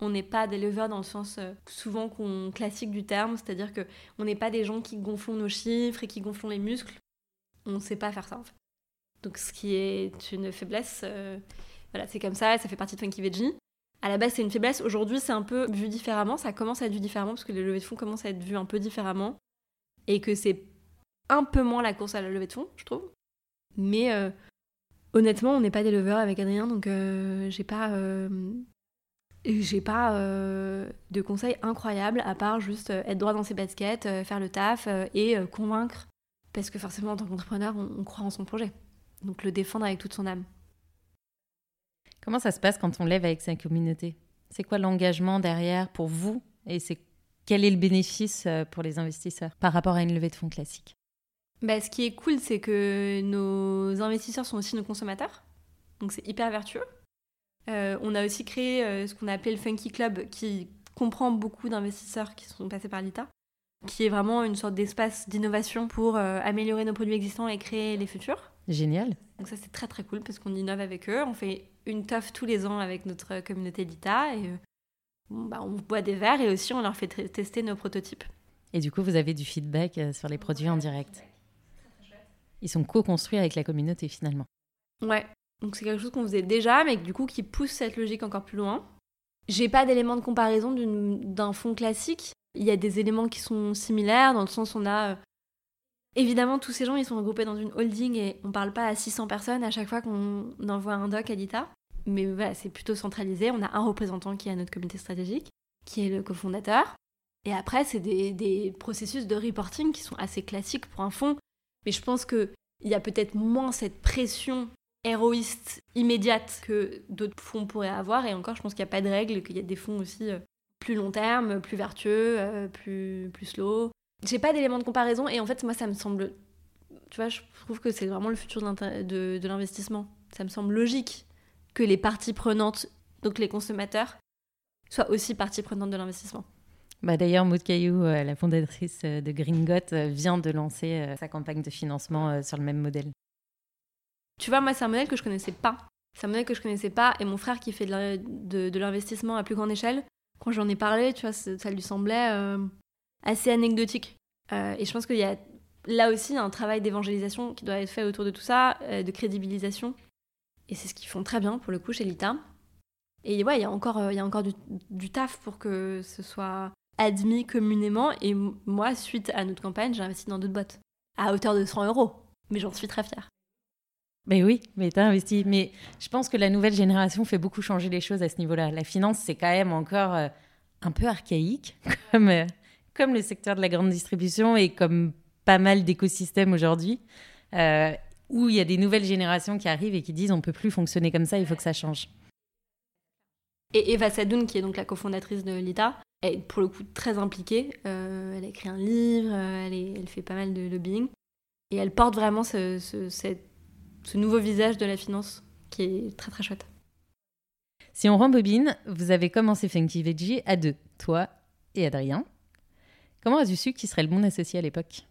Speaker 1: On n'est pas des leveurs dans le sens souvent qu'on classique du terme, c'est-à-dire que on n'est pas des gens qui gonflons nos chiffres et qui gonflons les muscles. On ne sait pas faire ça en fait. Donc ce qui est une faiblesse, voilà, c'est comme ça, ça fait partie de Funky Veggie à la base c'est une faiblesse. Aujourd'hui c'est un peu vu différemment, ça commence à être vu différemment parce que les levées de fonds commencent à être vues un peu différemment et que c'est un peu moins la course à la levée de fonds, je trouve. Mais euh, honnêtement, on n'est pas des leveurs avec Adrien, donc euh, j'ai pas, euh, j'ai pas de conseils incroyables à part juste être droit dans ses baskets, faire le taf et convaincre. Parce que forcément, en tant qu'entrepreneur, on croit en son projet. Donc le défendre avec toute son âme.
Speaker 3: Comment ça se passe quand on lève avec sa communauté? C'est quoi l'engagement derrière pour vous? Et c'est quel est le bénéfice euh, pour les investisseurs par rapport à une levée de fonds classique?
Speaker 1: Bah, Ce qui est cool, c'est que nos investisseurs sont aussi nos consommateurs. Donc c'est hyper vertueux. Euh, on a aussi créé euh, ce qu'on a appelé le Funky Club qui comprend beaucoup d'investisseurs qui sont passés par l'ITA, qui est vraiment une sorte d'espace d'innovation pour améliorer nos produits existants et créer les futurs.
Speaker 3: Génial.
Speaker 1: Donc ça c'est très très cool parce qu'on innove avec eux. On fait une teuf tous les ans avec notre communauté d'ITA et euh, bah, on boit des verres et aussi on leur fait tester nos prototypes.
Speaker 3: Et du coup vous avez du feedback euh, sur les produits en direct. Ils sont co-construits avec la communauté finalement.
Speaker 1: Ouais, donc c'est quelque chose qu'on faisait déjà mais du coup qui pousse cette logique encore plus loin. J'ai pas d'éléments de comparaison d'un fonds classique. Il y a des éléments qui sont similaires dans le sens où on a euh, Évidemment, tous ces gens, ils sont regroupés dans une holding et on parle pas à 600 personnes à chaque fois qu'on envoie un doc à l'ITA. Mais voilà, c'est plutôt centralisé. On a un représentant qui est à notre comité stratégique, qui est le cofondateur. Et après, c'est des, processus de reporting qui sont assez classiques pour un fonds. Mais je pense qu'il y a peut-être moins cette pression héroïste immédiate que d'autres fonds pourraient avoir. Et encore, je pense qu'il n'y a pas de règle, qu'il y a des fonds aussi euh, plus long terme, plus vertueux, euh, plus, plus slow. J'ai pas d'éléments de comparaison et en fait, moi, ça me semble. Tu vois, je trouve que c'est vraiment le futur de, de l'investissement. Ça me semble logique que les parties prenantes, donc les consommateurs, soient aussi parties prenantes de l'investissement.
Speaker 3: Bah D'ailleurs, Maud Caillou, euh, la fondatrice euh, de Gringot, euh, vient de lancer sa campagne de financement sur le même modèle.
Speaker 1: Tu vois, moi, c'est un modèle que je connaissais pas. C'est un modèle que je connaissais pas. Et mon frère, qui fait de l'investissement à plus grande échelle, quand j'en ai parlé, tu vois, ça lui semblait assez anecdotique. Et je pense qu'il y a là aussi un travail d'évangélisation qui doit être fait autour de tout ça, de crédibilisation. Et c'est ce qu'ils font très bien pour le coup chez l'ITA. Et ouais, il y a encore, il y a encore du, taf pour que ce soit admis communément. Et moi, suite à notre campagne, j'ai investi dans d'autres boîtes à hauteur de 100 euros. Mais j'en suis très fière.
Speaker 3: Mais oui, mais t'as investi. Mais je pense que la nouvelle génération fait beaucoup changer les choses à ce niveau-là. La finance, c'est quand même encore un peu archaïque comme, comme le secteur de la grande distribution et comme pas mal d'écosystèmes aujourd'hui, euh, où il y a des nouvelles générations qui arrivent et qui disent on peut plus fonctionner comme ça, il faut que ça change.
Speaker 1: Et Eva Sadoun, qui est donc la cofondatrice de l'ITA, est pour le coup très impliquée. Euh, elle a écrit un livre, euh, elle, elle, fait pas mal de lobbying. Et elle porte vraiment ce, ce, ce nouveau visage de la finance qui est très très chouette.
Speaker 3: Si on rembobine, vous avez commencé Funky Veggie à deux, toi et Adrien. Comment as-tu su qui serait le bon associé à l'époque?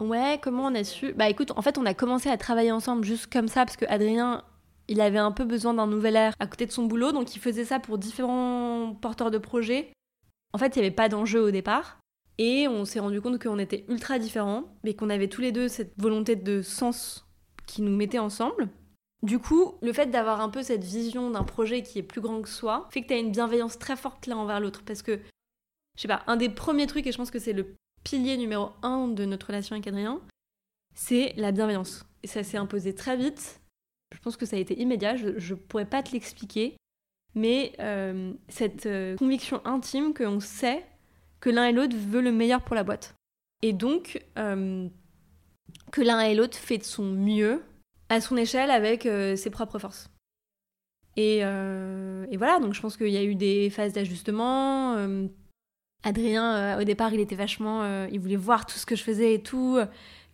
Speaker 1: Ouais, comment on a su? Bah écoute, en fait, on a commencé à travailler ensemble juste comme ça parce que Adrien, il avait un peu besoin d'un nouvel air à côté de son boulot, donc il faisait ça pour différents porteurs de projets. En fait, il n'y avait pas d'enjeu au départ. Et on s'est rendu compte qu'on était ultra différents, mais qu'on avait tous les deux cette volonté de sens qui nous mettait ensemble. Du coup, le fait d'avoir un peu cette vision d'un projet qui est plus grand que soi fait que tu as une bienveillance très forte l'un envers l'autre. Parce que je sais pas, un des premiers trucs, et je pense que c'est le pilier numéro un de notre relation avec Adrien, c'est la bienveillance. Et ça s'est imposé très vite. Je pense que ça a été immédiat, je, ne pourrais pas te l'expliquer, mais euh, cette euh, conviction intime qu'on sait que l'un et l'autre veut le meilleur pour la boîte. Et donc, euh, que l'un et l'autre fait de son mieux à son échelle avec ses propres forces. Et, voilà, donc je pense qu'il y a eu des phases d'ajustement Adrien, au départ, il était vachement. Il voulait voir tout ce que je faisais et tout.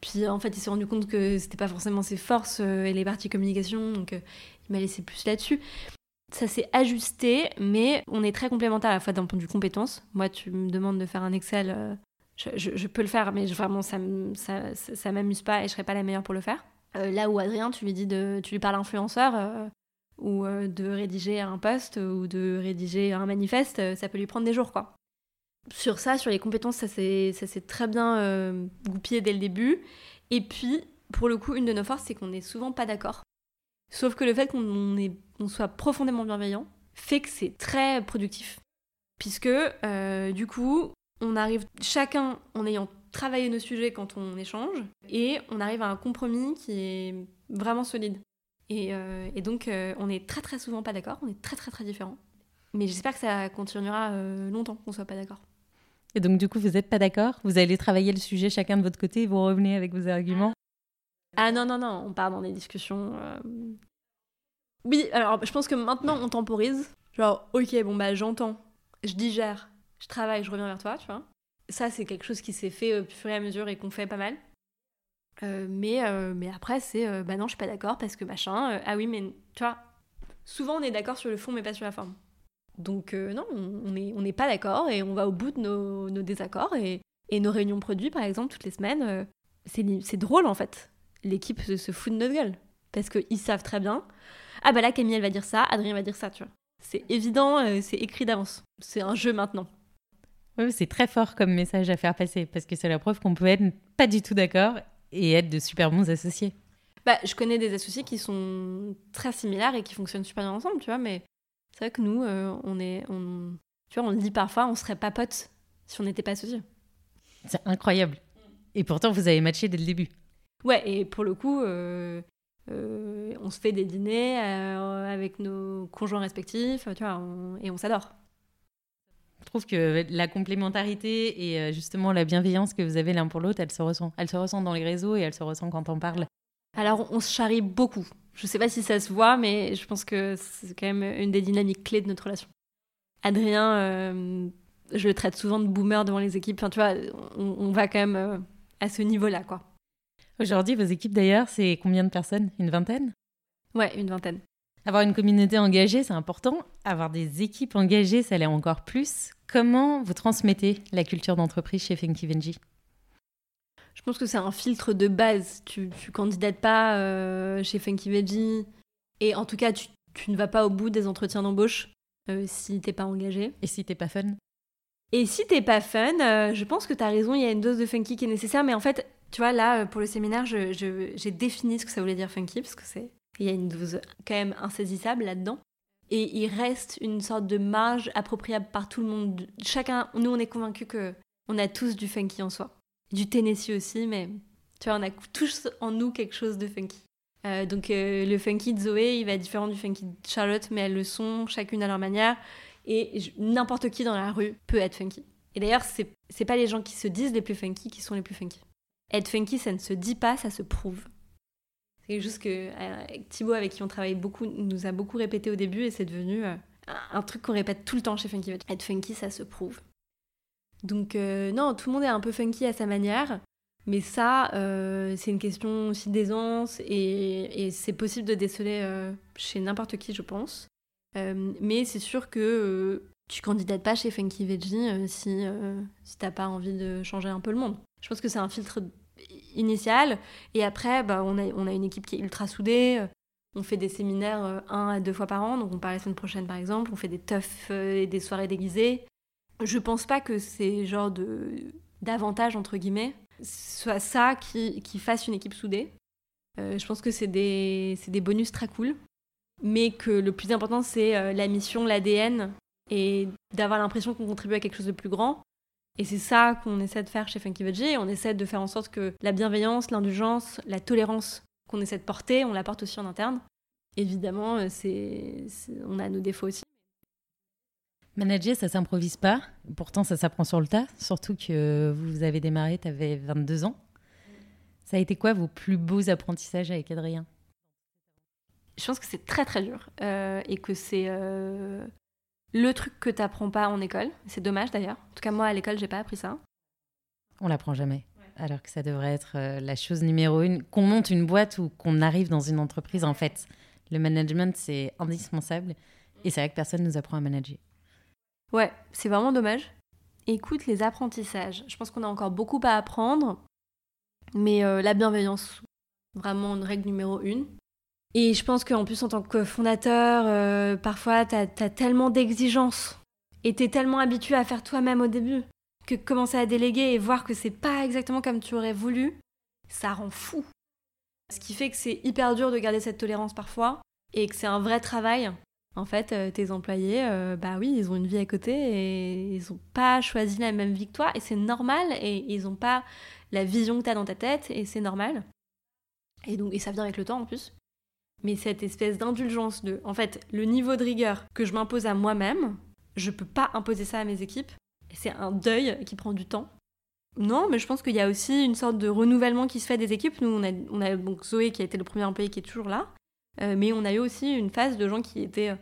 Speaker 1: Puis en fait, il s'est rendu compte que c'était pas forcément ses forces euh, et les parties communication, donc il m'a laissé plus là-dessus. Ça s'est ajusté, mais on est très complémentaires à la fois d'un point de vue compétence. Moi, tu me demandes de faire un Excel, je, peux le faire, mais vraiment, ça, ça, ça, m'amuse pas et je serais pas la meilleure pour le faire. là où Adrien, tu lui dis de, tu lui parles influenceur ou de rédiger un post ou de rédiger un manifeste, ça peut lui prendre des jours, quoi sur ça, sur les compétences, ça s'est très bien euh, goupillé dès le début. Et puis, pour le coup, une de nos forces, c'est qu'on n'est souvent pas d'accord. Sauf que le fait qu'on soit profondément bienveillant fait que c'est très productif. Puisque, euh, du coup, on arrive chacun en ayant travaillé nos sujets quand on échange, et on arrive à un compromis qui est vraiment solide. Et, euh, donc, on est très très souvent pas d'accord, on est très très très différents. Mais j'espère que ça continuera longtemps qu'on soit pas d'accord.
Speaker 3: Et donc, du coup, vous n'êtes pas d'accord? Vous allez travailler le sujet chacun de votre côté et vous revenez avec vos arguments?
Speaker 1: Ah non, non, non, on part dans des discussions. Euh. Oui, alors je pense que maintenant on temporise. Genre, ok, bon bah j'entends, je digère, je travaille, je reviens vers toi, tu vois. Ça, c'est quelque chose qui s'est fait au fur et à mesure et qu'on fait pas mal. Euh, mais, euh, mais après, c'est bah non, je suis pas d'accord parce que machin. ah oui, mais tu vois, souvent on est d'accord sur le fond, mais pas sur la forme. Donc euh, non, on n'est on pas d'accord et on va au bout de nos, désaccords. Et, nos réunions produits, par exemple, toutes les semaines, euh, c'est drôle en fait. l'équipe se, se fout de notre gueule. Parce qu'ils savent très bien. Ah bah là, Camille, elle va dire ça, Adrien va dire ça, tu vois. C'est évident, euh, c'est écrit d'avance. C'est un jeu maintenant.
Speaker 3: Oui, c'est très fort comme message à faire passer, parce que c'est la preuve qu'on peut être pas du tout d'accord et être de super bons associés.
Speaker 1: Bah, je connais des associés qui sont très similaires et qui fonctionnent super bien ensemble, tu vois, mais c'est vrai que nous, euh, on est. On... Tu vois, on le dit parfois, on serait pas potes si on n'était pas associés.
Speaker 3: C'est incroyable. Et pourtant, vous avez matché dès le début.
Speaker 1: Ouais, et pour le coup, euh, euh, on se fait des dîners avec nos conjoints respectifs, tu vois, on- et on s'adore.
Speaker 3: Je trouve que la complémentarité et justement la bienveillance que vous avez l'un pour l'autre, elle se ressent. Elle se ressent dans les réseaux et elle se ressent quand on parle.
Speaker 1: Alors, on se charrie beaucoup. Je sais pas si ça se voit, mais je pense que c'est quand même une des dynamiques clés de notre relation. Adrien, euh, je le traite souvent de boomer devant les équipes. Enfin, tu vois, on, on va quand même euh, à ce niveau-là, quoi.
Speaker 3: Aujourd'hui, vos équipes d'ailleurs, c'est combien de personnes? Une vingtaine?
Speaker 1: Ouais, une vingtaine.
Speaker 3: Avoir une communauté engagée, c'est important. Avoir des équipes engagées, ça l'est encore plus. Comment vous transmettez la culture d'entreprise chez Funky Venji
Speaker 1: Je pense que c'est un filtre de base. Tu, tu candidates pas euh, chez Funky Veggie. Et en tout cas, tu, tu ne vas pas au bout des entretiens d'embauche euh, si t'es pas engagé.
Speaker 3: Et si t'es pas fun
Speaker 1: Et si t'es pas fun, euh, je pense que t'as raison, il y a une dose de funky qui est nécessaire. Mais en fait, tu vois, là, euh, pour le séminaire, je- je- j'ai défini ce que ça voulait dire funky, parce que c'est. Il y a une dose quand même insaisissable là-dedans. Et il reste une sorte de marge appropriable par tout le monde. Chacun, nous, on est convaincus que on a tous du funky en soi. Du Tennessee aussi, mais tu vois, on a tous en nous quelque chose de funky. Euh, donc euh, le funky de Zoé, il va être différent du funky de Charlotte, mais elles le sont chacune à leur manière. Et n'importe qui dans la rue peut être funky. Et d'ailleurs, c'est c'est pas les gens qui se disent les plus funky qui sont les plus funky. Être funky, ça ne se dit pas, ça se prouve. C'est quelque chose que euh, Thibaut, avec qui on travaille beaucoup, nous a beaucoup répété au début et c'est devenu un, truc qu'on répète tout le temps chez Funky. Être funky, ça se prouve. Donc, euh, non, tout le monde est un peu funky à sa manière. Mais ça, euh, c'est une question aussi d'aisance et, c'est possible de déceler euh, chez n'importe qui, je pense. Mais c'est sûr que tu candidates pas chez Funky Veggie si, euh, si t'as pas envie de changer un peu le monde. Je pense que c'est un filtre initial. Et après, bah, on, a, on a une équipe qui est ultra soudée. On fait des séminaires un à deux fois par an. Donc on part la semaine prochaine, par exemple. On fait des teufs et des soirées déguisées. Je pense pas que c'est genre de d'avantage, entre guillemets, soit ça qui, qui fasse une équipe soudée. Euh, je pense que c'est des, des bonus très cool. Mais que le plus important, c'est euh, la mission, l'ADN et d'avoir l'impression qu'on contribue à quelque chose de plus grand. Et c'est ça qu'on essaie de faire chez Funky Veggie. On essaie de faire en sorte que la bienveillance, l'indulgence, la tolérance qu'on essaie de porter, on la porte aussi en interne. Évidemment, euh, c'est- on a nos défauts aussi.
Speaker 3: Manager, ça s'improvise pas. Pourtant, ça s'apprend sur le tas. Surtout que vous avez démarré, tu avais 22 ans. Ça a été quoi vos plus beaux apprentissages avec Adrien?
Speaker 1: Je pense que c'est très très dur euh, et que c'est euh, le truc que t'apprends pas en école. C'est dommage d'ailleurs. En tout cas, moi à l'école, j'ai pas appris ça.
Speaker 3: On l'apprend jamais. Alors que ça devrait être euh, la chose numéro une. Qu'on monte une boîte ou qu'on arrive dans une entreprise, en fait. Le management, c'est indispensable. Et c'est vrai que personne nous apprend à manager.
Speaker 1: Ouais, c'est vraiment dommage. Écoute, les apprentissages. Je pense qu'on a encore beaucoup à apprendre, mais euh, la bienveillance, vraiment une règle numéro une. Et je pense qu'en plus, en tant que fondateur, euh, parfois, t'as as tellement d'exigences et t'es tellement habitué à faire toi-même au début que commencer à déléguer et voir que c'est pas exactement comme tu aurais voulu, ça rend fou. Ce qui fait que c'est hyper dur de garder cette tolérance parfois et que c'est un vrai travail en fait, euh, tes employés, euh, bah oui, ils ont une vie à côté et ils n'ont pas choisi la même vie que toi et c'est normal et ils n'ont pas la vision que tu as dans ta tête et c'est normal. Et donc et ça vient avec le temps en plus. Mais cette espèce d'indulgence de en fait, le niveau de rigueur que je m'impose à moi-même, je peux pas imposer ça à mes équipes. C'est un deuil qui prend du temps. Non, mais je pense qu'il y a aussi une sorte de renouvellement qui se fait des équipes. Nous, on a donc Zoé qui a été le premier employé qui est toujours là. Euh, mais on a eu aussi une phase de gens qui étaient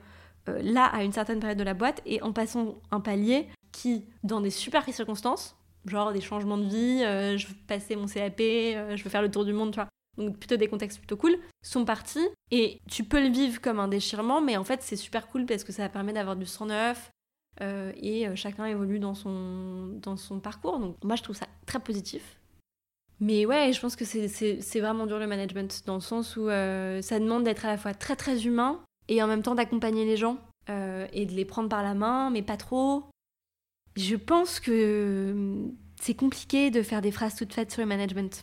Speaker 1: euh, là à une certaine période de la boîte et en passant un palier qui, dans des super circonstances, genre des changements de vie, euh, je veux passer mon CAP, euh, je veux faire le tour du monde, tu vois, donc plutôt des contextes plutôt cool, sont partis et tu peux le vivre comme un déchirement, mais en fait c'est super cool parce que ça permet d'avoir du sang neuf euh, et euh, chacun évolue dans son, dans son parcours. Donc moi je trouve ça très positif. Mais ouais, je pense que c'est vraiment dur le management, dans le sens où euh, ça demande d'être à la fois très très humain et en même temps d'accompagner les gens euh, et de les prendre par la main, mais pas trop. Je pense que hum, c'est compliqué de faire des phrases toutes faites sur le management.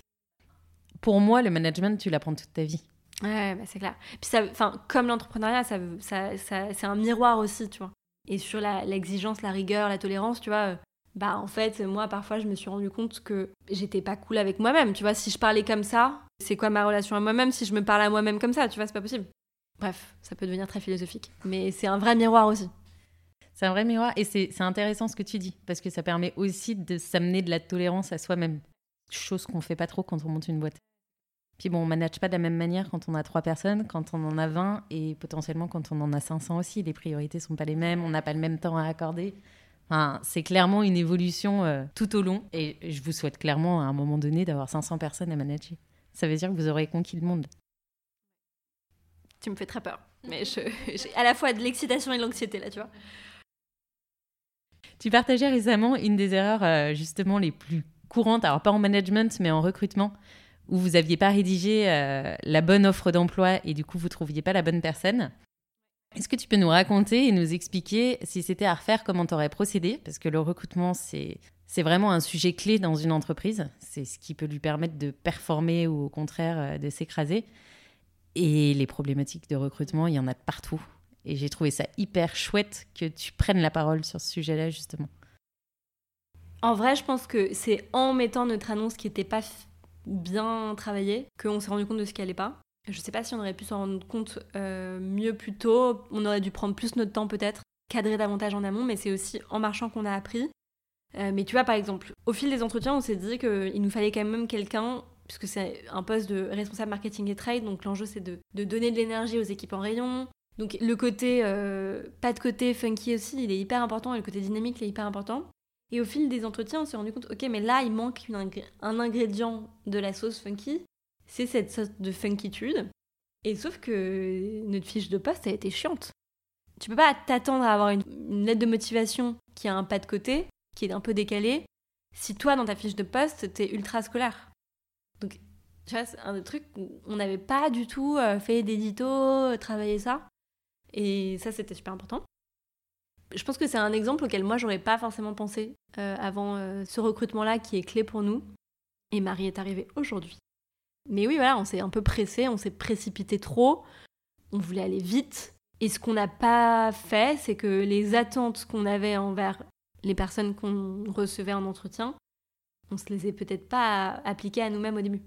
Speaker 3: Pour moi, le management, tu l'apprends toute ta vie.
Speaker 1: Ouais, bah c'est clair. Puis ça, enfin, comme l'entrepreneuriat, ça, ça, ça c'est un miroir aussi, tu vois. Et sur l'exigence, la, rigueur, la tolérance, tu vois, euh, bah en fait, moi, parfois, je me suis rendu compte que j'étais pas cool avec moi-même. Tu vois, si je parlais comme ça, c'est quoi ma relation à moi-même si je me parle à moi-même comme ça Tu vois, c'est pas possible. Bref, ça peut devenir très philosophique. Mais c'est un vrai miroir aussi.
Speaker 3: C'est un vrai miroir et c'est intéressant ce que tu dis parce que ça permet aussi de s'amener de la tolérance à soi-même. Chose qu'on fait pas trop quand on monte une boîte. Puis bon, on manage pas de la même manière quand on a trois personnes, quand on en a 20 et potentiellement quand on en a 500 aussi. Les priorités sont pas les mêmes, on n'a pas le même temps à accorder. Enfin, c'est clairement une évolution euh, tout au long et je vous souhaite clairement à un moment donné d'avoir 500 personnes à manager. Ça veut dire que vous aurez conquis le monde.
Speaker 1: Tu me fais très peur, mais j'ai à la fois de l'excitation et de l'anxiété là, tu vois.
Speaker 3: Tu partageais récemment une des erreurs euh, justement les plus courantes, alors pas en management mais en recrutement, où vous n'aviez pas rédigé euh, la bonne offre d'emploi et du coup vous trouviez pas la bonne personne. Est-ce que tu peux nous raconter et nous expliquer si c'était à refaire comment tu aurais procédé? Parce que le recrutement, c'est, c'est vraiment un sujet clé dans une entreprise. C'est ce qui peut lui permettre de performer ou au contraire euh, de s'écraser. Et les problématiques de recrutement, il y en a partout. Et j'ai trouvé ça hyper chouette que tu prennes la parole sur ce sujet-là, justement.
Speaker 1: En vrai, je pense que c'est en mettant notre annonce qui n'était pas bien travaillée qu'on s'est rendu compte de ce qui n'allait pas. Je sais pas si on aurait pu s'en rendre compte euh, mieux plus tôt. On aurait dû prendre plus notre temps peut-être, cadrer davantage en amont, mais c'est aussi en marchant qu'on a appris. Euh, mais tu vois, par exemple, au fil des entretiens, on s'est dit qu'il nous fallait quand même quelqu'un, puisque c'est un poste de responsable marketing et trade, donc l'enjeu c'est de, donner de l'énergie aux équipes en rayon. Donc le côté, euh, pas de côté funky aussi, il est hyper important, et le côté dynamique, il est hyper important. Et au fil des entretiens, on s'est rendu compte, ok, mais là, il manque un ingrédient de la sauce funky c'est cette sorte de funkitude. Et sauf que notre fiche de poste a été chiante. Tu peux pas t'attendre à avoir une, lettre de motivation qui a un pas de côté, qui est un peu décalé, si toi, dans ta fiche de poste, t'es ultra scolaire. Donc, tu vois, c'est un truc où on n'avait pas du tout euh, fait d'édito, euh, travaillé ça. Et ça, c'était super important. Je pense que c'est un exemple auquel moi, j'aurais pas forcément pensé euh, avant ce recrutement-là qui est clé pour nous. Et Marie est arrivée aujourd'hui. Mais oui, voilà, on s'est un peu pressé, on s'est précipité trop, on voulait aller vite. Et ce qu'on n'a pas fait, c'est que les attentes qu'on avait envers les personnes qu'on recevait en entretien, on se les est peut-être pas appliquées à nous-mêmes au début.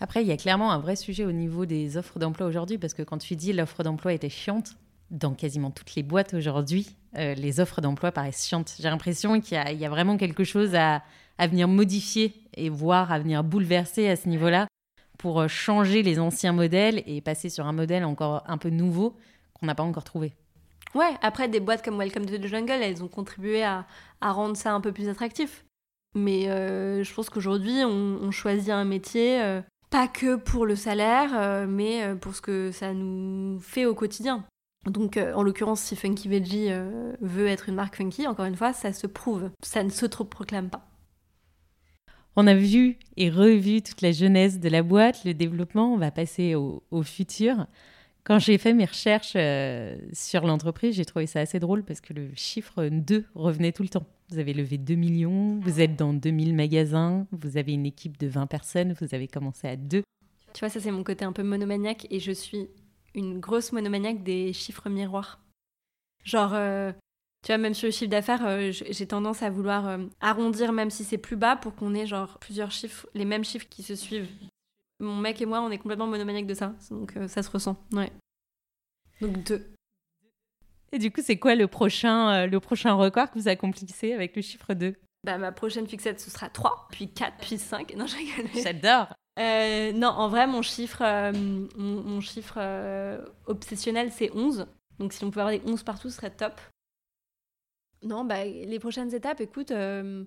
Speaker 3: Après, il y a clairement un vrai sujet au niveau des offres d'emploi aujourd'hui, parce que quand tu dis l'offre d'emploi était chiante, dans quasiment toutes les boîtes aujourd'hui, euh, les offres d'emploi paraissent chiantes. J'ai l'impression qu'il y, a vraiment quelque chose à, à venir modifier et voire à venir bouleverser à ce niveau-là pour euh, changer les anciens modèles et passer sur un modèle encore un peu nouveau qu'on n'a pas encore trouvé.
Speaker 1: Ouais, après des boîtes comme Welcome to the Jungle, elles ont contribué à, rendre ça un peu plus attractif. Mais euh, je pense qu'aujourd'hui, on, choisit un métier euh, pas que pour le salaire, mais pour ce que ça nous fait au quotidien. Donc, en l'occurrence, si Funky Veggie veut être une marque funky, encore une fois, ça se prouve. Ça ne se proclame pas.
Speaker 3: On a vu et revu toute la jeunesse de la boîte, le développement. On va passer au, futur. Quand j'ai fait mes recherches euh, sur l'entreprise, j'ai trouvé ça assez drôle parce que le chiffre 2 revenait tout le temps. Vous avez levé 2 millions, vous êtes dans 2000 magasins, vous avez une équipe de 20 personnes, vous avez commencé à 2.
Speaker 1: Tu vois, ça c'est mon côté un peu monomaniaque et je suis une grosse monomaniaque des chiffres miroirs. Genre, euh, tu vois, même sur le chiffre d'affaires, euh, j'ai tendance à vouloir euh, arrondir, même si c'est plus bas, pour qu'on ait genre plusieurs chiffres, les mêmes chiffres qui se suivent. Mon mec et moi, on est complètement monomaniaque de ça, donc euh, ça se ressent. Ouais. Donc deux.
Speaker 3: Et du coup, c'est quoi le prochain, le prochain record que vous accomplissez avec le chiffre 2
Speaker 1: bah, Ma prochaine fixette, ce sera 3, puis 4, puis 5. Non,
Speaker 3: J'adore
Speaker 1: Non, en vrai, mon chiffre, mon, mon, chiffre obsessionnel, c'est 11. Donc si on pouvait avoir des 11 partout, ce serait top. Non, bah, les prochaines étapes, écoute, euh,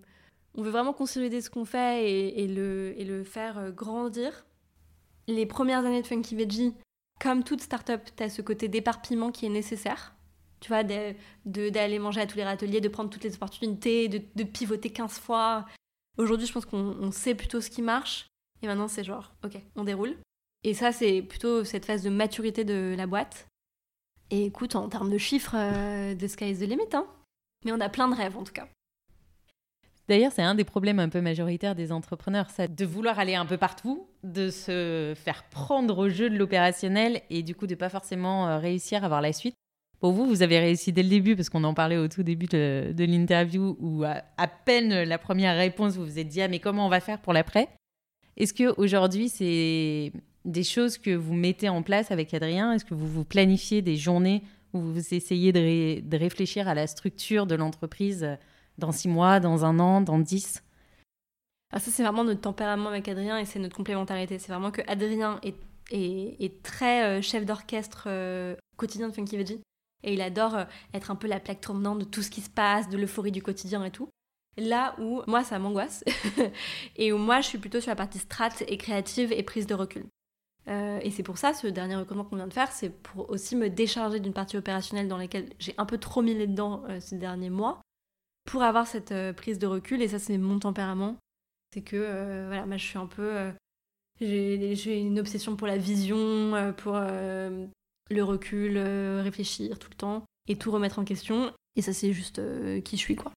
Speaker 1: on veut vraiment consolider ce qu'on fait et, le, faire euh, grandir. Les premières années de Funky Veggie, comme toute start-up, tu as ce côté d'éparpillement qui est nécessaire. Tu vois, d'aller manger à tous les râteliers, de prendre toutes les opportunités, de, pivoter 15 fois. Aujourd'hui, je pense qu'on sait plutôt ce qui marche. Et maintenant, c'est genre, ok, on déroule. Et ça, c'est plutôt cette phase de maturité de la boîte. Et écoute, en termes de chiffres, euh, the sky is the limit. Hein. Mais on a plein de rêves, en tout cas.
Speaker 3: D'ailleurs, c'est un des problèmes un peu majoritaires des entrepreneurs, ça, de vouloir aller un peu partout, de se faire prendre au jeu de l'opérationnel et du coup de pas forcément euh, réussir à avoir la suite. Pour vous, vous avez réussi dès le début, parce qu'on en parlait au tout début de, l'interview, où à, peine la première réponse, vous vous êtes dit ah, mais comment on va faire pour l'après? Est-ce qu'aujourd'hui, c'est des choses que vous mettez en place avec Adrien? Est-ce que vous vous planifiez des journées où vous essayez de, réfléchir à la structure de l'entreprise dans six mois, dans un an, dans dix?
Speaker 1: Ah, ça, c'est vraiment notre tempérament avec Adrien et c'est notre complémentarité. C'est vraiment que Adrien est, est, très euh, chef d'orchestre euh, quotidien de Funky Veggie et il adore euh, être un peu la plaque tournante de tout ce qui se passe, de l'euphorie du quotidien et tout. Là où moi ça m'angoisse et où moi je suis plutôt sur la partie strat et créative et prise de recul. Euh, et c'est pour ça, ce dernier recrutement qu'on vient de faire, c'est pour aussi me décharger d'une partie opérationnelle dans laquelle j'ai un peu trop mis les dents euh, ces derniers mois, pour avoir cette prise de recul. Et ça, c'est mon tempérament. C'est que, voilà, moi je suis un peu. j'ai une obsession pour la vision, pour le recul, euh, réfléchir tout le temps et tout remettre en question. Et ça, c'est juste euh, qui je suis, quoi.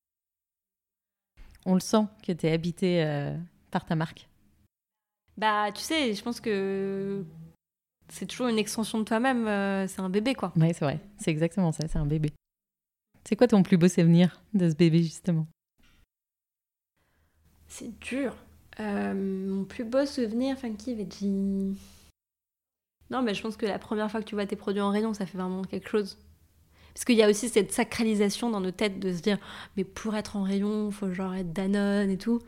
Speaker 3: On le sent que tu es habité euh, par ta marque.
Speaker 1: Bah, tu sais, je pense que c'est toujours une extension de toi-même. c'est un bébé, quoi.
Speaker 3: Ouais, c'est vrai. C'est exactement ça. C'est un bébé. C'est quoi ton plus beau souvenir de ce bébé, justement?
Speaker 1: C'est dur. mon plus beau souvenir, Funky Veggie. Non, mais je pense que la première fois que tu vois tes produits en rayon, ça fait vraiment quelque chose. Parce qu'il y a aussi cette sacralisation dans nos têtes de se dire, mais pour être en rayon, il faut genre être Danone et tout.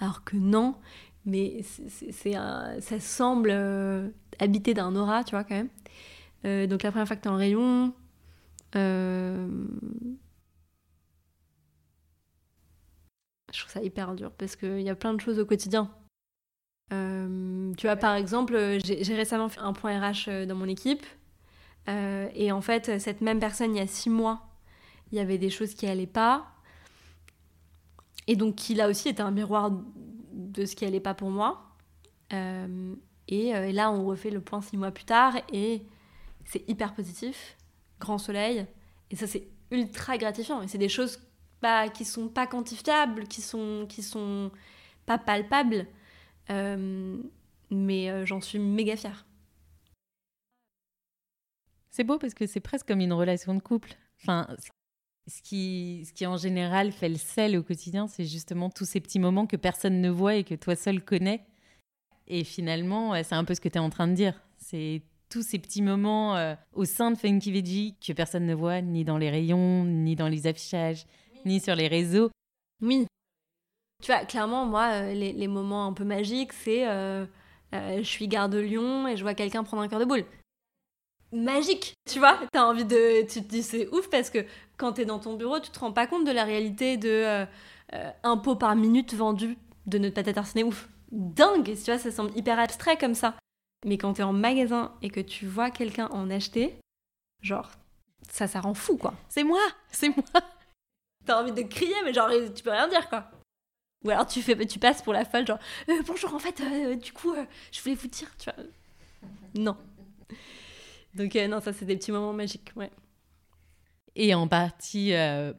Speaker 1: Alors que non, mais c'est ça semble euh, habité d'un aura, tu vois, quand même. Euh, donc la première fois que tu es en rayon, euh, je trouve ça hyper dur parce qu'il y a plein de choses au quotidien tu vois, par exemple, j'ai récemment fait un point RH dans mon équipe. Et en fait, cette même personne, il y a six mois, il y avait des choses qui n'allaient pas. Et donc, qui là aussi était un miroir de ce qui n'allait pas pour moi. et, là, on refait le point six mois plus tard et c'est hyper positif. Grand soleil. Et ça, c'est ultra gratifiant. Et c'est des choses bah, qui sont pas quantifiables, qui sont, qui sont pas palpables. Euh, mais euh, j'en suis méga fière.
Speaker 3: C'est beau parce que c'est presque comme une relation de couple. Ce qui, ce qui en général fait le sel au quotidien, c'est justement tous ces petits moments que personne ne voit et que toi seul connais. Et finalement, c'est un peu ce que tu es en train de dire. C'est tous ces petits moments euh, au sein de Funky Veggie que personne ne voit, ni dans les rayons, ni dans les affichages, ni sur les réseaux.
Speaker 1: Oui, tu vois, clairement, moi, euh, les, moments un peu magiques, c'est euh, euh, je suis garde de Lyon et je vois quelqu'un prendre un cœur de boule. Magique, tu vois, t'as envie de. Tu te dis c'est ouf parce que quand t'es dans ton bureau, tu te rends pas compte de la réalité de un pot par minute vendu de notre patate arsenée ouf. Dingue, tu vois, ça semble hyper abstrait comme ça. Mais quand t'es en magasin et que tu vois quelqu'un en acheter, genre, ça, ça rend fou quoi.
Speaker 3: C'est moi, c'est moi.
Speaker 1: T'as envie de crier, mais genre, tu peux rien dire quoi. Ou alors tu, fais, tu passes pour la folle, genre euh, bonjour, en fait, euh, du coup, euh, je voulais vous dire, tu vois. Non. Donc, non, ça, c'est des petits moments magiques, ouais.
Speaker 3: Et en partie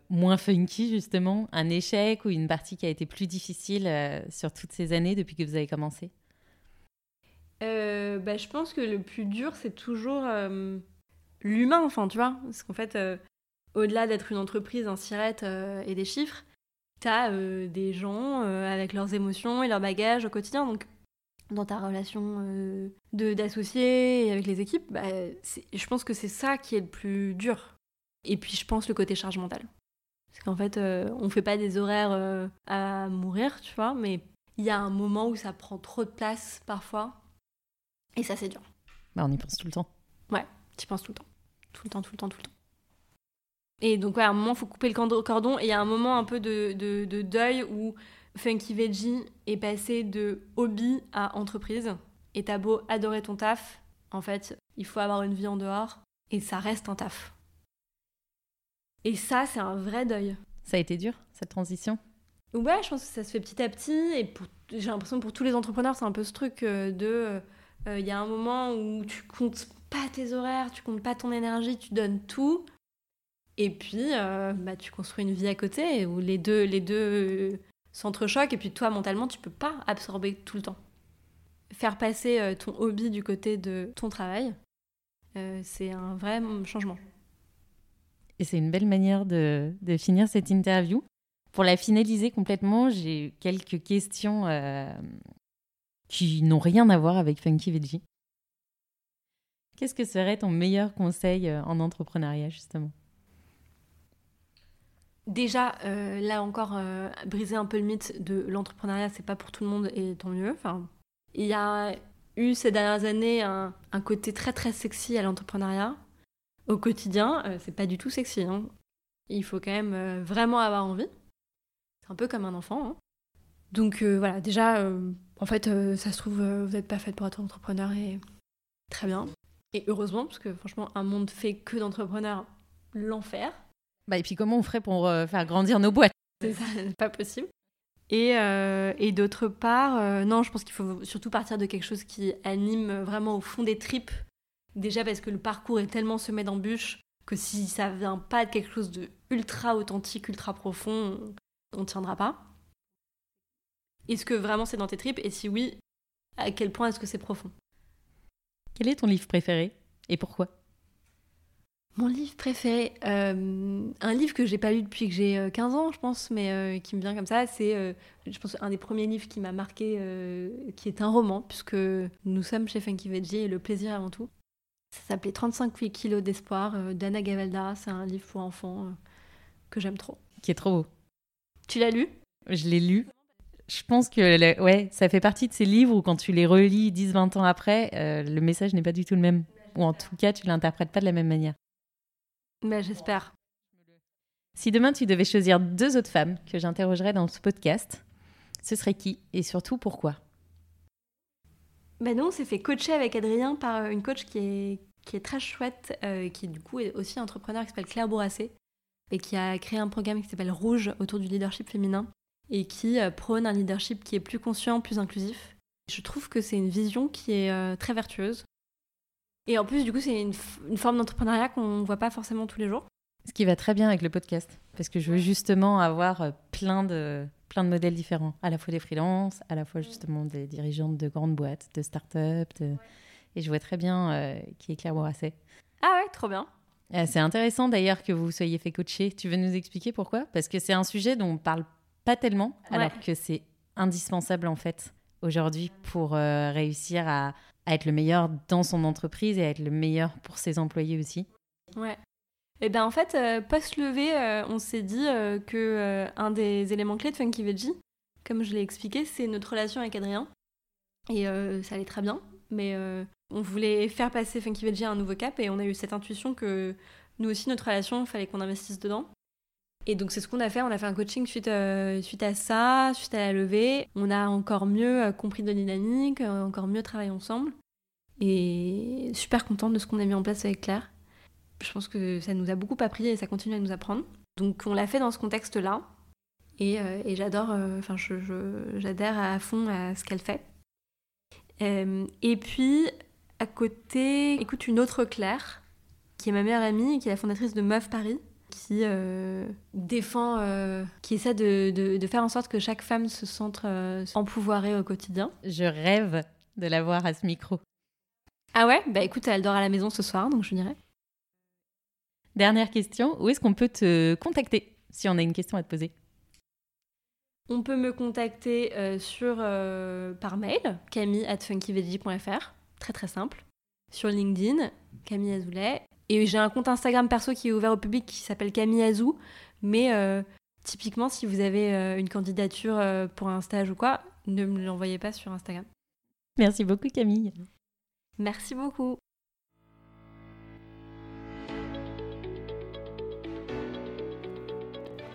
Speaker 3: moins funky, justement, un échec ou une partie qui a été plus difficile sur toutes ces années depuis que vous avez commencé?
Speaker 1: Bah, Je pense que le plus dur, c'est toujours l'humain, enfin, tu vois. Parce qu'en fait, au-delà d'être une entreprise en sirette et des chiffres, t'as euh, des gens euh, avec leurs émotions et leurs bagages au quotidien. Donc, dans ta relation euh, de d'associés et avec les équipes, bah, je pense que c'est ça qui est le plus dur. Et puis, je pense le côté charge mentale. Parce qu'en fait, on fait pas des horaires à mourir, tu vois, mais il y a un moment où ça prend trop de place parfois. Et ça, c'est dur.
Speaker 3: Bah, on y pense tout le temps.
Speaker 1: Ouais, tu penses tout le temps. Tout le temps, tout le temps, tout le temps. Et donc, à un moment, il faut couper le cordon. Et il y a un moment un peu de, de, deuil où Funky Veggie est passé de hobby à entreprise. Et t'as beau adorer ton taf, en fait, il faut avoir une vie en dehors. Et ça reste un taf. Et ça, c'est un vrai deuil.
Speaker 3: Ça a été dur, cette transition?
Speaker 1: Ouais, je pense que ça se fait petit à petit. Et j'ai l'impression que pour tous les entrepreneurs, c'est un peu ce truc euh, de. Euh, il y a un moment où tu comptes pas tes horaires, tu comptes pas ton énergie, tu donnes tout. Et puis, bah, tu construis une vie à côté où les deux, les deux s'entrechoquent. Et puis, toi, mentalement, tu peux pas absorber tout le temps. Faire passer ton hobby du côté de ton travail, c'est un vrai changement.
Speaker 3: Et c'est une belle manière de, finir cette interview. Pour la finaliser complètement, j'ai quelques questions euh, qui n'ont rien à voir avec Funky Veggie. Qu'est-ce que serait ton meilleur conseil euh, en entrepreneuriat, justement?
Speaker 1: Déjà, euh, là encore, briser un peu le mythe de l'entrepreneuriat, c'est pas pour tout le monde et tant mieux. Enfin, il y a eu ces dernières années un côté très très sexy à l'entrepreneuriat au quotidien, euh, c'est pas du tout sexy. Hein. Il faut quand même euh, vraiment avoir envie. C'est un peu comme un enfant. Hein. Donc euh, voilà, déjà, en fait, ça se trouve, vous n'êtes pas faite pour être entrepreneur et très bien. Et heureusement, parce que franchement, un monde fait que d'entrepreneurs, l'enfer.
Speaker 3: Bah, et puis comment on ferait pour faire grandir nos boîtes?
Speaker 1: C'est ça, c'est pas possible. Et, et d'autre part, non, je pense qu'il faut surtout partir de quelque chose qui anime vraiment au fond des tripes Déjà parce que le parcours est tellement semé d'embûches que si ça vient pas de quelque chose de ultra authentique, ultra profond, on ne tiendra pas. Est-ce que vraiment c'est dans tes tripes? Et si oui, à quel point est-ce que c'est profond?
Speaker 3: Quel est ton livre préféré et pourquoi?
Speaker 1: Mon livre préféré, euh, un livre que j'ai pas lu depuis que j'ai 15 euh, ans, je pense, mais euh, qui me vient comme ça, c'est, je pense, un des premiers livres qui m'a marqué, qui est un roman, puisque nous sommes chez Funky Veggie et le plaisir avant tout. Ça s'appelait 35 kilos d'espoir euh, d'Anna Gavalda. C'est un livre pour enfants euh, que j'aime trop.
Speaker 3: Qui est trop beau.
Speaker 1: Tu l'as lu?
Speaker 3: Je l'ai lu. Je pense que ouais, ça fait partie de ces livres où quand tu les relis 10-20 ans après, euh, le message n'est pas du tout le même. Ou en tout cas, tu l'interprètes pas de la même manière.
Speaker 1: Mais j'espère.
Speaker 3: Si demain tu devais choisir deux autres femmes que j'interrogerais dans ce podcast, ce serait qui? Et surtout pourquoi?
Speaker 1: Ben non, on s'est fait coacher avec Adrien par une coach qui est, qui est très chouette, euh, qui du coup est aussi entrepreneur, qui s'appelle Claire Bourrassé, et qui a créé un programme qui s'appelle Rouge autour du leadership féminin, et qui euh, prône un leadership qui est plus conscient, plus inclusif. Je trouve que c'est une vision qui est euh, très vertueuse. Et en plus, du coup, c'est une, une, forme d'entrepreneuriat qu'on ne voit pas forcément tous les jours.
Speaker 3: Ce qui va très bien avec le podcast, parce que je veux justement avoir plein de, plein de modèles différents, à la fois des freelances, à la fois justement des dirigeantes de grandes boîtes, de start-up. Et je vois très bien euh, qui est Claire Bourrasset.
Speaker 1: Ah ouais, trop bien.
Speaker 3: Euh, c'est intéressant d'ailleurs que vous soyez fait coacher. Tu veux nous expliquer pourquoi? Parce que c'est un sujet dont on parle pas tellement, alors que c'est indispensable en fait aujourd'hui pour euh, réussir à, à, être le meilleur dans son entreprise et à être le meilleur pour ses employés aussi.
Speaker 1: Ouais. Et eh ben en fait, euh, post-levé, euh, on s'est dit euh, que un des éléments clés de Funky Veggie, comme je l'ai expliqué, c'est notre relation avec Adrien. Et ça allait très bien, mais on voulait faire passer Funky Veggie à un nouveau cap et on a eu cette intuition que nous aussi, notre relation, il fallait qu'on investisse dedans. Et donc c'est ce qu'on a fait, on a fait un coaching suite, suite à ça, suite à la levée. On a encore mieux compris de dynamique, encore mieux travaillé ensemble. Et super contente de ce qu'on a mis en place avec Claire je pense que ça nous a beaucoup appris et ça continue à nous apprendre. Donc on l'a fait dans ce contexte-là. Et, euh, j'adore, euh, enfin j'adhère à fond à ce qu'elle fait. Euh, et puis à côté, écoute une autre Claire, qui est ma meilleure amie, qui est la fondatrice de Meuf Paris, qui défend, qui essaie de, de, faire en sorte que chaque femme se sente empouvoirée au quotidien.
Speaker 3: Je rêve de la voir à ce micro.
Speaker 1: Ah ouais? Bah écoute, elle dort à la maison ce soir, donc je dirais.
Speaker 3: Dernière question, où est-ce qu'on peut te contacter si on a une question à te poser?
Speaker 1: On peut me contacter euh, sur, euh, par mail, camille.funkyveggie.fr, très très simple. Sur LinkedIn, Camille Azoulet. Et j'ai un compte Instagram perso qui est ouvert au public qui s'appelle Camille Azou. Mais euh, typiquement, si vous avez une candidature pour un stage ou quoi, ne me l'envoyez pas sur Instagram.
Speaker 3: Merci beaucoup Camille.
Speaker 1: Merci beaucoup.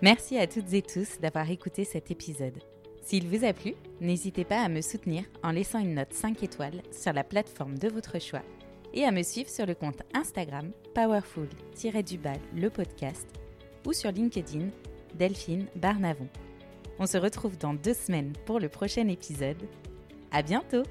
Speaker 3: Merci à toutes et tous d'avoir écouté cet épisode. S'il vous a plu, n'hésitez pas à me soutenir en laissant une note 5 étoiles sur la plateforme de votre choix et à me suivre sur le compte Instagram powerful-du-bal le podcast ou sur LinkedIn Delphine Barnavon.
Speaker 2: On se retrouve dans deux semaines pour le prochain épisode. À bientôt!